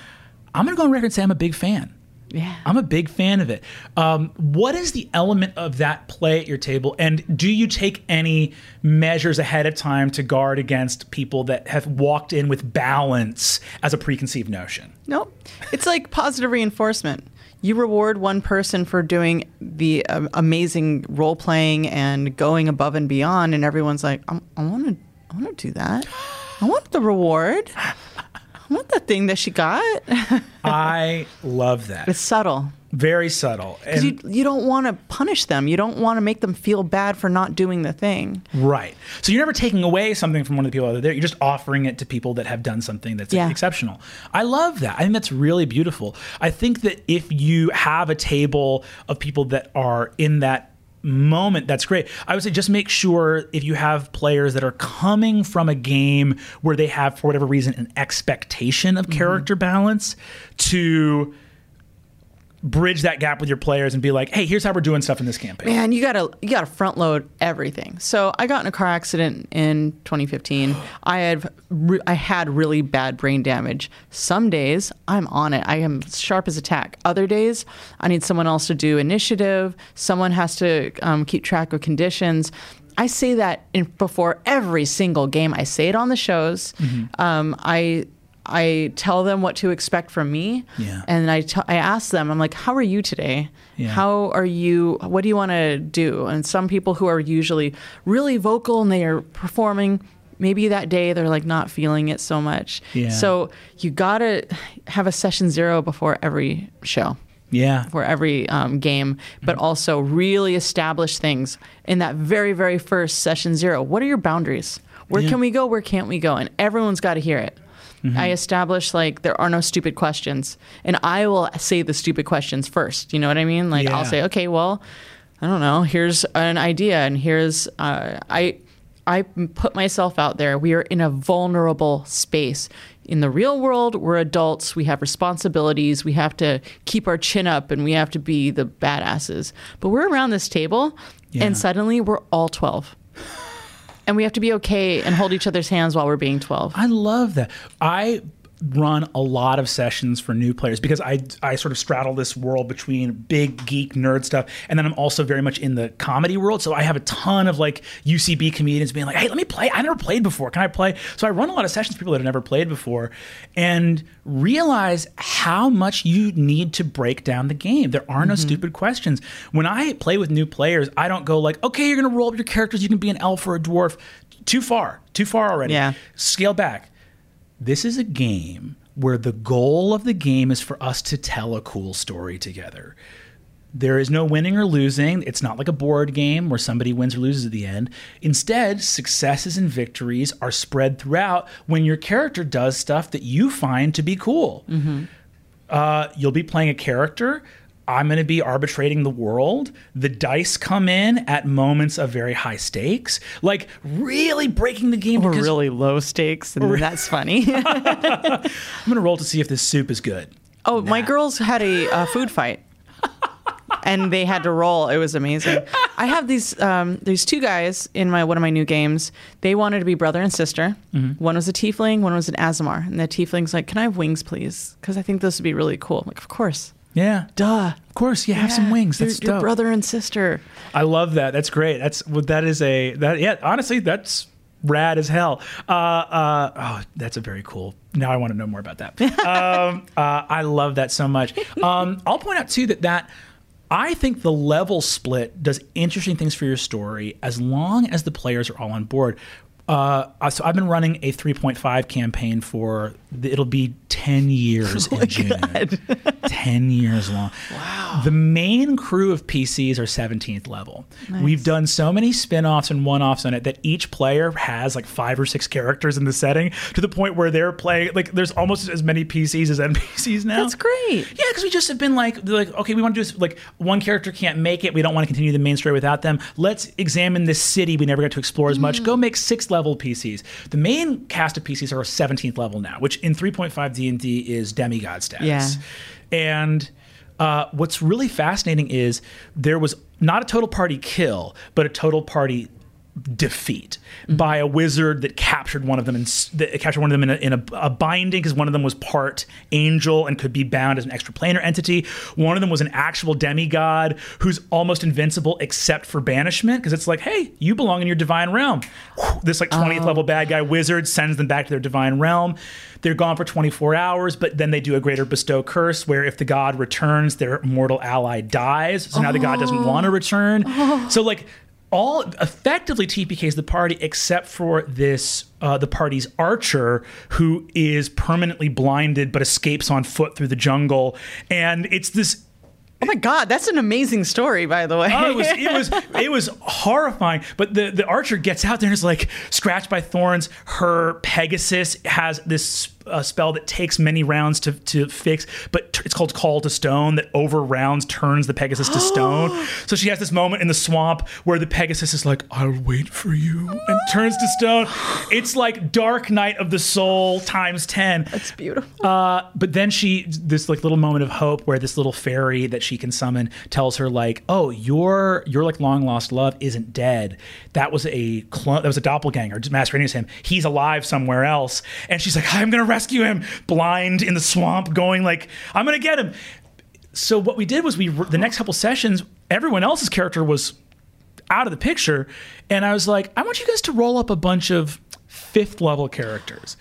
[SPEAKER 2] I'm going to go on record and say I'm a big fan.
[SPEAKER 3] Yeah.
[SPEAKER 2] I'm a big fan of it. Um, what is the element of that play at your table? And do you take any measures ahead of time to guard against people that have walked in with balance as a preconceived notion?
[SPEAKER 3] Nope. It's like positive reinforcement. You reward one person for doing the uh, amazing role playing and going above and beyond, and everyone's like, I want to, I want to do that. I want the reward. I want the thing that she got.
[SPEAKER 2] I love that.
[SPEAKER 3] It's subtle.
[SPEAKER 2] Very subtle.
[SPEAKER 3] Because you, you don't want to punish them. You don't want to make them feel bad for not doing the thing.
[SPEAKER 2] Right. So you're never taking away something from one of the people out there. You're just offering it to people that have done something that's
[SPEAKER 3] Yeah.
[SPEAKER 2] exceptional. I love that. I think that's really beautiful. I think that if you have a table of people that are in that moment that's great. I would say just make sure if you have players that are coming from a game where they have for whatever reason an expectation of mm-hmm. character balance to bridge that gap with your players and be like hey here's how we're doing stuff in this campaign
[SPEAKER 3] Man, you gotta you gotta front load everything. So I got in a car accident in 2015. I had re- I had really bad brain damage. Some days I'm on it. I am sharp as a tack. Other days I need someone else to do initiative. Someone has to um, keep track of conditions. I say that in, before every single game. I say it on the shows. Um, I I tell them what to expect from me,
[SPEAKER 2] Yeah.
[SPEAKER 3] and I t- I ask them. I'm like, "How are you today?
[SPEAKER 2] Yeah.
[SPEAKER 3] How are you? What do you want to do?" And some people who are usually really vocal and they are performing, maybe that day they're like not feeling it so much.
[SPEAKER 2] Yeah.
[SPEAKER 3] So you gotta have a session zero before every show
[SPEAKER 2] yeah
[SPEAKER 3] for every um, game, but also really establish things in that very, very first session zero. What are your boundaries? Where
[SPEAKER 2] Yeah.
[SPEAKER 3] can we go? Where can't we go? And everyone's got to hear it. I establish like there are no stupid questions, and I will say the stupid questions first. You know what I mean? Like
[SPEAKER 2] Yeah.
[SPEAKER 3] I'll say, okay, well, I don't know. Here's an idea, and here's uh, I. I put myself out there. We are in a vulnerable space. In the real world, we're adults. We have responsibilities. We have to keep our chin up and we have to be the badasses. But we're around this table
[SPEAKER 2] Yeah.
[SPEAKER 3] and suddenly we're all 12. And we have to be okay and hold each other's hands while we're being 12.
[SPEAKER 2] I love that. I run a lot of sessions for new players because I I sort of straddle this world between big geek nerd stuff and then I'm also very much in the comedy world. So I have a ton of like UCB comedians being like, "Hey, let me play. I never played before. Can I play?" So I run a lot of sessions for people that have never played before and realize how much you need to break down the game. There are no mm-hmm. stupid questions. When I play with new players, I don't go like, "Okay, you're going to roll up your characters. You can be an elf or a dwarf." Too far. Too far already.
[SPEAKER 3] Yeah.
[SPEAKER 2] Scale back this is a game where the goal of the game is for us to tell a cool story together. There is no winning or losing. It's not like a board game where somebody wins or loses at the end. Instead, successes and victories are spread throughout when your character does stuff that you find to be cool. Uh, you'll be playing a character. I'm going to be arbitrating the world. The dice come in at moments of very high stakes, like really breaking the game.
[SPEAKER 3] Or
[SPEAKER 2] because-
[SPEAKER 3] really low stakes, and that's funny.
[SPEAKER 2] I'm going to roll to see if this soup is good.
[SPEAKER 3] oh, my girls had a uh, food fight. And they had to roll. It was amazing. I have these um, these two guys in my one of my new games. They wanted to be brother and sister. One was a tiefling, one was an Aasimar. And the tiefling's like, "Can I have wings, please? Because I think this would be really cool." I'm like, of course,
[SPEAKER 2] Yeah.
[SPEAKER 3] duh.
[SPEAKER 2] Of course, you have some wings.
[SPEAKER 3] You're,
[SPEAKER 2] That's
[SPEAKER 3] you're
[SPEAKER 2] dope.
[SPEAKER 3] brother and sister.
[SPEAKER 2] I love that. That's great. That's well, that is a that yeah. Honestly, that's rad as hell. Uh, uh, oh, that's a very cool. Now I want to know more about that. um, uh, I love that so much. Um, I'll point out too that that. I think the level split does interesting things for your story as long as the players are all on board. Uh, so I've been running a 3.5 campaign for it'll be 10 years
[SPEAKER 3] Oh
[SPEAKER 2] in June. 10 years long. Wow. The main crew of PCs are 17th level. We've done so many spin offs and one offs on it that each player has like five or six characters in the setting to the point where they're playing, like, there's almost as many PCs as NPCs now.
[SPEAKER 3] That's great.
[SPEAKER 2] Yeah, because we just have been like, like, okay, we want to do this. Like, one character can't make it. We don't want to continue the main story without them. Let's examine this city we never got to explore as much. Mm. Go make six level PCs. The main cast of PCs are 17th level now, which in 3.5 D and D is demigod status.
[SPEAKER 3] Yeah.
[SPEAKER 2] And uh, what's really fascinating is there was not a total party kill, but a total party defeat by a wizard that captured one of them and that captured one of them in a, in a, a binding because one of them was part angel and could be bound as an extraplanar entity. One of them was an actual demigod who's almost invincible except for banishment because it's like, hey, you belong in your divine realm. Whew, This like 20th level bad guy wizard sends them back to their divine realm. They're gone for 24 hours, but then they do a greater bestow curse where if the god returns, their mortal ally dies. So now the god doesn't want to oh. return. So like all effectively TPKs the party except for this uh, the party's archer who is permanently blinded but escapes on foot through the jungle and it's this
[SPEAKER 3] Oh my God, that's an amazing story, by the way.
[SPEAKER 2] Oh, it was it was it was horrifying. But the the archer gets out there and is like scratched by thorns. Her Pegasus has this uh, spell that takes many rounds to to fix, but t- it's called Call to Stone that over rounds turns the Pegasus to stone. so she has this moment in the swamp where the Pegasus is like, "I'll wait for you," and turns to stone. It's like Dark Night of the Soul times ten.
[SPEAKER 3] That's beautiful.
[SPEAKER 2] Uh, but then she this like little moment of hope where this little fairy that she can summon tells her like, "Oh, your your like long lost love isn't dead. That was a clone. That was a doppelganger just masquerading as him. He's alive somewhere else." And she's like, "I'm gonna rescue him." Blind in the swamp, going like, "I'm gonna get him." So what we did was we the next couple sessions, everyone else's character was out of the picture, and I was like, I want you guys to roll up a bunch of fifth level characters.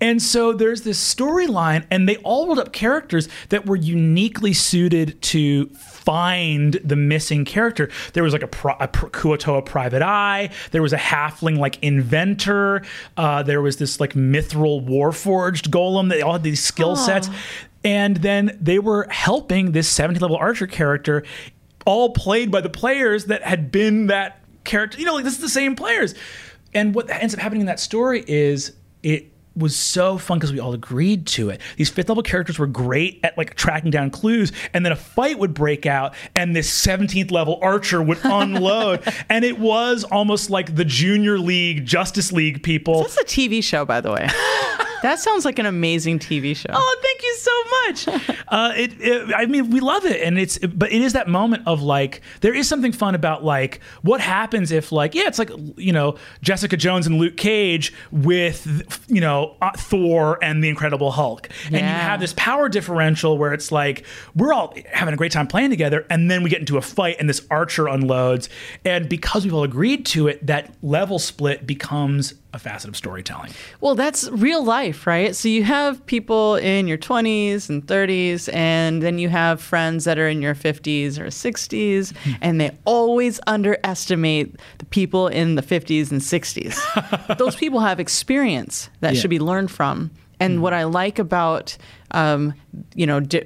[SPEAKER 2] And so there's this storyline, and they all rolled up characters that were uniquely suited to find the missing character. There was like a, pro, a Kuo-toa private eye. There was a halfling like inventor. Uh, there was this like mithril warforged golem. They all had these skill sets. And then they were helping this 17th level archer character, all played by the players that had been that character. You know, like this is the same players. And what ends up happening in that story is it was so fun because we all agreed to it. These fifth level characters were great at like tracking down clues, and then a fight would break out, and this 17th level archer would unload, and it was almost like the junior league, Justice League people.
[SPEAKER 3] That's a TV show, by the way. that sounds like an amazing TV show.
[SPEAKER 2] Oh, thank you so much. uh, it, it, I mean, we love it, and it's, but it is that moment of like, there is something fun about like, what happens if like, yeah, it's like, you know, Jessica Jones and Luke Cage with, you know, uh, Thor and the Incredible Hulk, and you have this power differential where it's like we're all having a great time playing together, and then we get into a fight, and this archer unloads, and because we've all agreed to it, that level split becomes a facet of storytelling.
[SPEAKER 3] Well, that's real life, right? So you have people in your 20s and 30s, and then you have friends that are in your 50s or 60s,
[SPEAKER 2] Hmm.
[SPEAKER 3] and they always underestimate the people in the 50s and 60s. Those people have experience that
[SPEAKER 2] Yeah.
[SPEAKER 3] should be learned from. And what I like about, um, you know, di-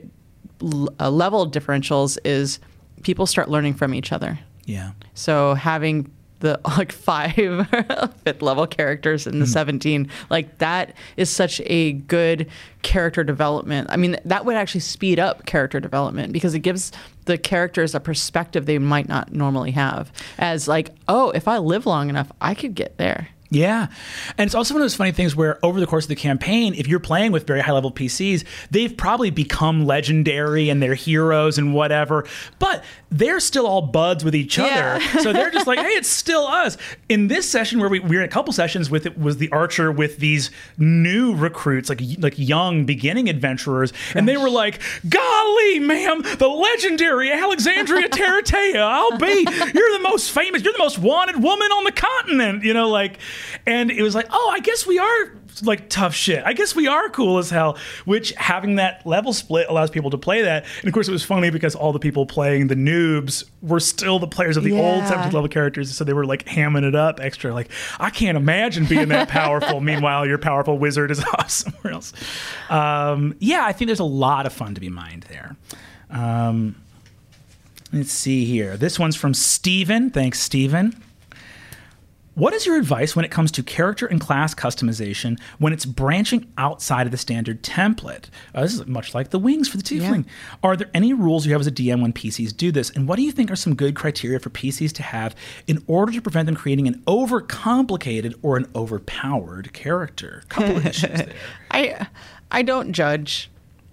[SPEAKER 3] l- uh, level differentials is people start learning from each other.
[SPEAKER 2] Yeah.
[SPEAKER 3] So having the like five fifth level characters in the hmm. 17 like that is such a good character development. I mean that would actually speed up character development because it gives the characters a perspective they might not normally have as like oh if i live long enough i could get there
[SPEAKER 2] Yeah. And it's also one of those funny things where over the course of the campaign, if you're playing with very high level PCs, they've probably become legendary and they're heroes and whatever, but they're still all buds with each other.
[SPEAKER 3] Yeah.
[SPEAKER 2] so they're just like, hey, it's still us. In this session where we, we were in a couple sessions with it was the archer with these new recruits, like like young beginning adventurers, and they were like, golly, ma'am, the legendary Alexandria Taratea, I'll be. You're the most famous, you're the most wanted woman on the continent. You know, like And it was like, oh, I guess we are like tough shit. I guess we are cool as hell. Which having that level split allows people to play that. And of course, it was funny because all the people playing the noobs were still the players of the old
[SPEAKER 3] Yeah.
[SPEAKER 2] 17th level characters, so they were like hamming it up extra. Like, I can't imagine being that powerful. Meanwhile, your powerful wizard is off somewhere else. Um, yeah, I think there's a lot of fun to be mined there. Um, let's see here. This one's from Steven. Thanks, Steven. What is your advice when it comes to character and class customization when it's branching outside of the standard template? Uh, this is much like the wings for the tiefling. Are there any rules you have as a DM when PCs do this? And what do you think are some good criteria for PCs to have in order to prevent them creating an overcomplicated or an overpowered character? Couple of issues there.
[SPEAKER 3] I I don't judge,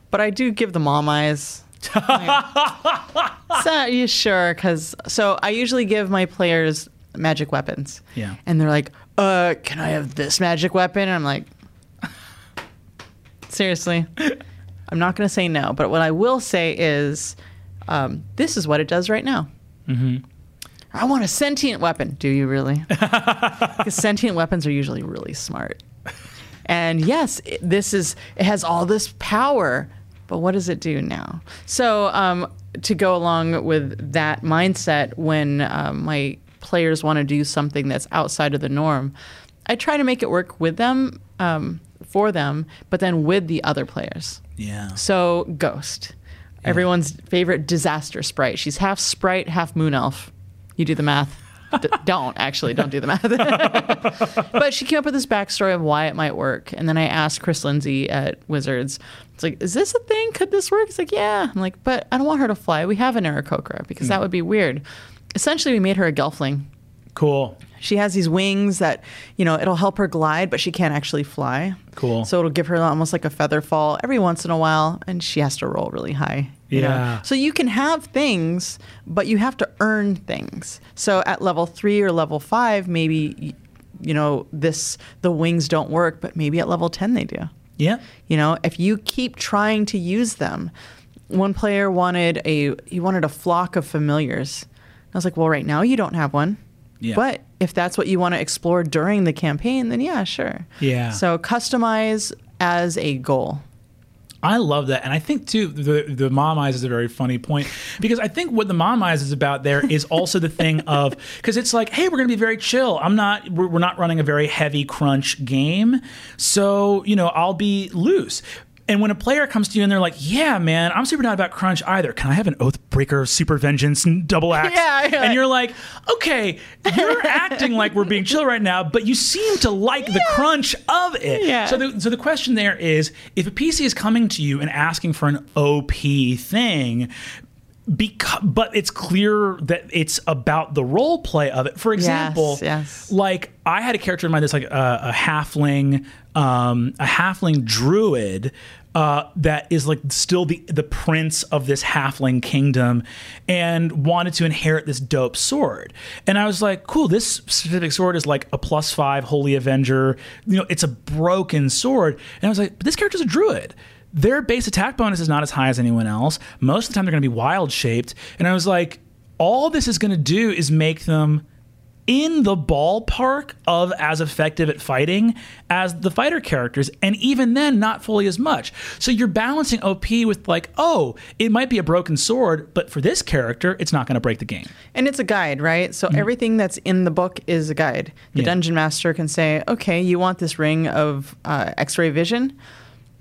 [SPEAKER 3] but I do give the mom eyes. so you sure? Because so I usually give my players magic weapons.
[SPEAKER 2] Yeah.
[SPEAKER 3] And they're like, "Uh, can I have this magic weapon?" And I'm like, seriously, I'm not going to say no. But what I will say is, um, this is what it does right now. Mm-hmm. I want a sentient weapon. Do you really? Because sentient weapons are usually really smart. And yes, it, this is it has all this power, but what does it do now? So um, to go along with that mindset, when um, my players want to do something that's outside of the norm, I try to make it work with them, um, for them, but then with the other players.
[SPEAKER 2] Yeah.
[SPEAKER 3] So Ghost, everyone's favorite disaster sprite. She's half sprite, half moon elf. You do the math. D- don't actually don't do the math. but she came up with this backstory of why it might work, and then I asked Chris Lindsay at Wizards. It's like, is this a thing? Could this work? It's like, yeah. I'm like, but I don't want her to fly. We have an Aarakocra because that would be weird. Essentially, we made her a Gelfling.
[SPEAKER 2] Cool.
[SPEAKER 3] She has these wings that, you know, it'll help her glide, but she can't actually fly.
[SPEAKER 2] Cool.
[SPEAKER 3] So it'll give her almost like a feather fall every once in a while, and she has to roll really high. you know?
[SPEAKER 2] Yeah.
[SPEAKER 3] So you can have things, but you have to earn things. So at level three or level five, maybe, you know, this the wings don't work, but maybe at level ten they do.
[SPEAKER 2] Yeah.
[SPEAKER 3] You know, if you keep trying to use them, one player wanted a he wanted a flock of familiars. I was like, well, right now you don't have one.
[SPEAKER 2] Yeah.
[SPEAKER 3] But if that's what you want to explore during the campaign, then yeah, sure.
[SPEAKER 2] Yeah.
[SPEAKER 3] So customize as a goal.
[SPEAKER 2] I love that, and I think too the the mom eyes is a very funny point because I think what the mom eyes is about there is also the thing of because it's like, hey, we're going to be very chill. I'm not, we're, we're not running a very heavy crunch game, so you know I'll be loose. And when a player comes to you and they're like, "Yeah, man, I'm super not about crunch either. Can I have an Oathbreaker, Super Vengeance, and Double Axe?"
[SPEAKER 3] Yeah, you're
[SPEAKER 2] and you're like, "Okay, you're acting like we're being chill right now, but you seem to like the crunch of it."
[SPEAKER 3] Yeah.
[SPEAKER 2] So the, so the question there is, if a PC is coming to you and asking for an OP thing. Because, but it's clear that it's about the role play of it. For example,
[SPEAKER 3] yes.
[SPEAKER 2] like I had a character in mind that's like a, a halfling, um, a halfling druid uh, that is like still the the prince of this halfling kingdom, and wanted to inherit this dope sword. And I was like, cool. This specific sword is like a plus five holy avenger. You know, it's a broken sword. And I was like, but this character's a druid their base attack bonus is not as high as anyone else. Most of the time, they're going to be wild shaped. And I was like, all this is going to do is make them in the ballpark of as effective at fighting as the fighter characters, and even then, not fully as much. So you're balancing OP with, like, oh, it might be a broken sword, but for this character, it's not going to break the game.
[SPEAKER 3] And it's a guide, right? So everything that's in the book is a guide. The
[SPEAKER 2] Yeah.
[SPEAKER 3] dungeon master can say, "Okay, you want this ring of uh, X-ray vision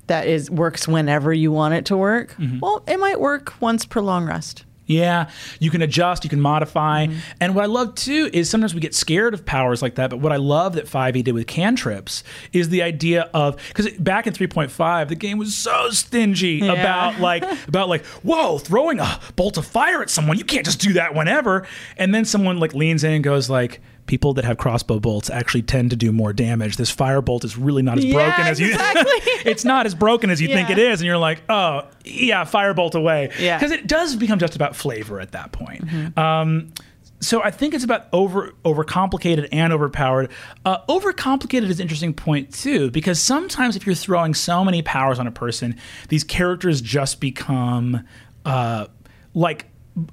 [SPEAKER 3] that is works whenever you want it to work. Well, it might work once per long rest."
[SPEAKER 2] Yeah, you can adjust, you can modify.
[SPEAKER 3] Mm-hmm.
[SPEAKER 2] And what I love too is sometimes we get scared of powers like that. But what I love that 5e did with cantrips is the idea of because back in 3.5, the game was so stingy
[SPEAKER 3] Yeah.
[SPEAKER 2] about like about like whoa, throwing a bolt of fire at someone. You can't just do that whenever. And then someone like leans in and goes like. People that have crossbow bolts actually tend to do more damage. This fire bolt is really not as
[SPEAKER 3] Yeah,
[SPEAKER 2] broken as you.
[SPEAKER 3] exactly.
[SPEAKER 2] it's not as broken as you think it is, and you're like, oh yeah, firebolt away.
[SPEAKER 3] Yeah.
[SPEAKER 2] because it does become just about flavor at that point. Um, so I think it's about over overcomplicated and overpowered. Uh, overcomplicated is an interesting point too, because sometimes if you're throwing so many powers on a person, these characters just become uh, like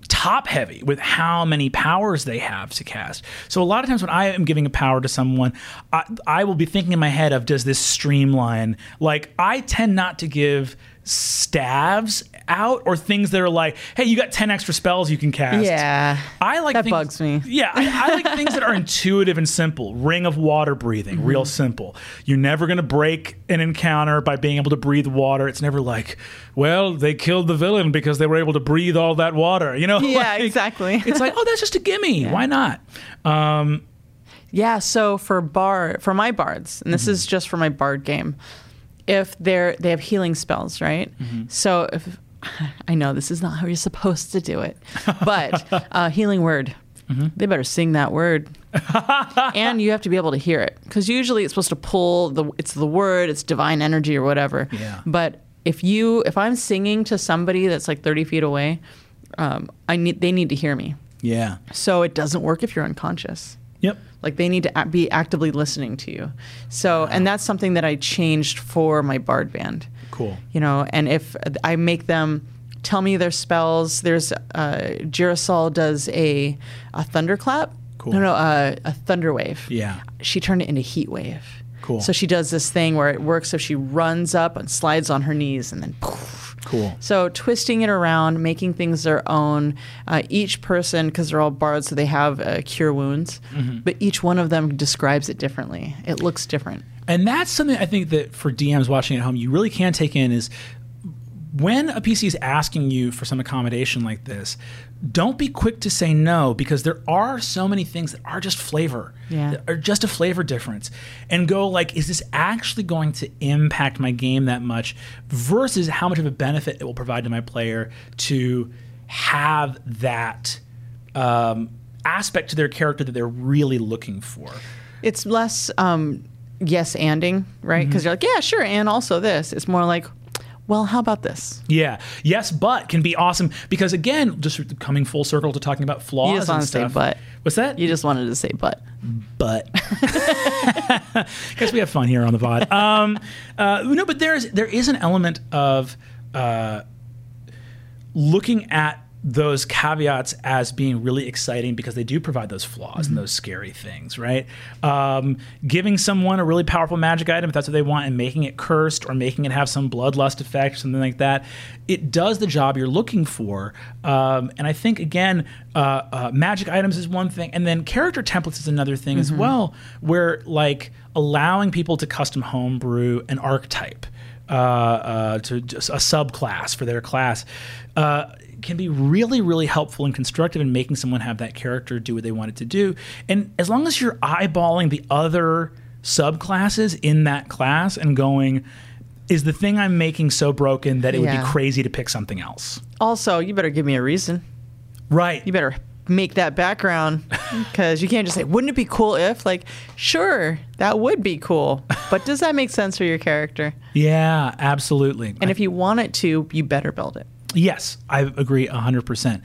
[SPEAKER 2] top heavy with how many powers they have to cast. So a lot of times when I am giving a power to someone, I, I will be thinking in my head of does this streamline? Like I tend not to give stabs out or things that are like, hey, you got 10 extra spells you can cast.
[SPEAKER 3] Yeah.
[SPEAKER 2] I like
[SPEAKER 3] That
[SPEAKER 2] things,
[SPEAKER 3] bugs me.
[SPEAKER 2] Yeah, I, I like things that are intuitive and simple. Ring of water breathing,
[SPEAKER 3] Mm-hmm.
[SPEAKER 2] real simple. You're never going to break an encounter by being able to breathe water. It's never like, well, they killed the villain because they were able to breathe all that water. You know?
[SPEAKER 3] Yeah,
[SPEAKER 2] Like,
[SPEAKER 3] exactly.
[SPEAKER 2] It's like, oh, that's just a gimme. Why not? Um,
[SPEAKER 3] Yeah, so for bar for my bards, and this
[SPEAKER 2] Mm-hmm.
[SPEAKER 3] is just for my bard game, if they're they have healing spells, right?
[SPEAKER 2] Mm-hmm.
[SPEAKER 3] So if I know this is not how you're supposed to do it, but uh, healing word,
[SPEAKER 2] Mm-hmm.
[SPEAKER 3] they better sing that word, and you have to be able to hear it because usually it's supposed to pull the it's the word, it's divine energy or whatever.
[SPEAKER 2] Yeah.
[SPEAKER 3] But if you if I'm singing to somebody that's like 30 feet away, um, I need they need to hear me.
[SPEAKER 2] yeah.
[SPEAKER 3] So it doesn't work if you're unconscious.
[SPEAKER 2] Yep.
[SPEAKER 3] Like they need to be actively listening to you. So, and that's something that I changed for my bard band.
[SPEAKER 2] Cool.
[SPEAKER 3] You know, and if I make them tell me their spells, there's uh, Girasol does a a thunderclap.
[SPEAKER 2] Cool.
[SPEAKER 3] No, no, uh, a thunder wave.
[SPEAKER 2] Yeah.
[SPEAKER 3] She turned it into heat wave.
[SPEAKER 2] Cool.
[SPEAKER 3] So she does this thing where it works so she runs up and slides on her knees and then poof,
[SPEAKER 2] Cool.
[SPEAKER 3] so twisting it around, making things their own. Uh, each person, because they're all bards, so they have uh, cure wounds,
[SPEAKER 2] Mm-hmm.
[SPEAKER 3] but each one of them describes it differently. It looks different.
[SPEAKER 2] And that's something I think that for DMs watching at home, you really can take in is when a PC is asking you for some accommodation like this, don't be quick to say no because there are so many things that are just flavor.
[SPEAKER 3] Yeah.
[SPEAKER 2] that Are just a flavor difference. And go like, is this actually going to impact my game that much versus how much of a benefit it will provide to my player to have that um, aspect to their character that they're really looking for.
[SPEAKER 3] It's less um, yes anding, right? Because you're like, yeah, sure, and also this. It's more like, well, how about this?
[SPEAKER 2] Yeah. Yes, but can be awesome because again, just coming full circle to talking about flaws
[SPEAKER 3] You just
[SPEAKER 2] and
[SPEAKER 3] want to say but.
[SPEAKER 2] What's that?
[SPEAKER 3] You just wanted to say but.
[SPEAKER 2] but because we have fun here on the pod. Um, uh, no, but there's there is an element of uh, looking at those caveats as being really exciting because they do provide those flaws and those scary things, right? Um, giving someone a really powerful magic item, if that's what they want, and making it cursed or making it have some bloodlust effect, something like that, it does the job you're looking for. Um, and I think, again, uh, uh, magic items is one thing, and then character templates is another thing as well, where like allowing people to custom homebrew an archetype uh, uh, to just a subclass for their class uh, can be really, really helpful and constructive in making someone have that character do what they want it to do. And as long as you're eyeballing the other subclasses in that class and going, is the thing I'm making so broken that it would be crazy to pick something else?
[SPEAKER 3] Also, you better give me a reason.
[SPEAKER 2] Right.
[SPEAKER 3] You better make that background because you can't just say, wouldn't it be cool if? Like, sure, that would be cool. But does that make sense for your character?
[SPEAKER 2] Yeah, absolutely.
[SPEAKER 3] And if you want it to, you better build it.
[SPEAKER 2] Yes, I agree 100%.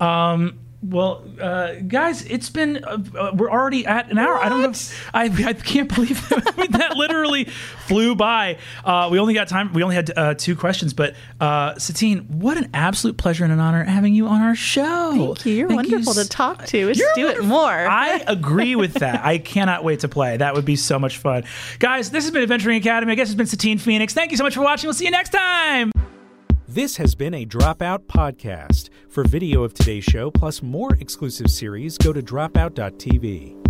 [SPEAKER 2] Um, well, uh, guys, it's been, uh, uh, we're already at an hour. I don't know. If, I, I can't believe that, that literally flew by. Uh, we only got time, we only had uh, two questions, but uh, Satine, what an absolute pleasure and an honor having you on our show.
[SPEAKER 3] Thank you. You're
[SPEAKER 2] Thank
[SPEAKER 3] wonderful
[SPEAKER 2] s-
[SPEAKER 3] to talk to. Let's do it more.
[SPEAKER 2] I agree with that. I cannot wait to play. That would be so much fun. Guys, this has been Adventuring Academy. I guess it's been Satine Phoenix. Thank you so much for watching. We'll see you next time.
[SPEAKER 1] This has been a Dropout podcast. For video of today's show plus more exclusive series, go to dropout.tv.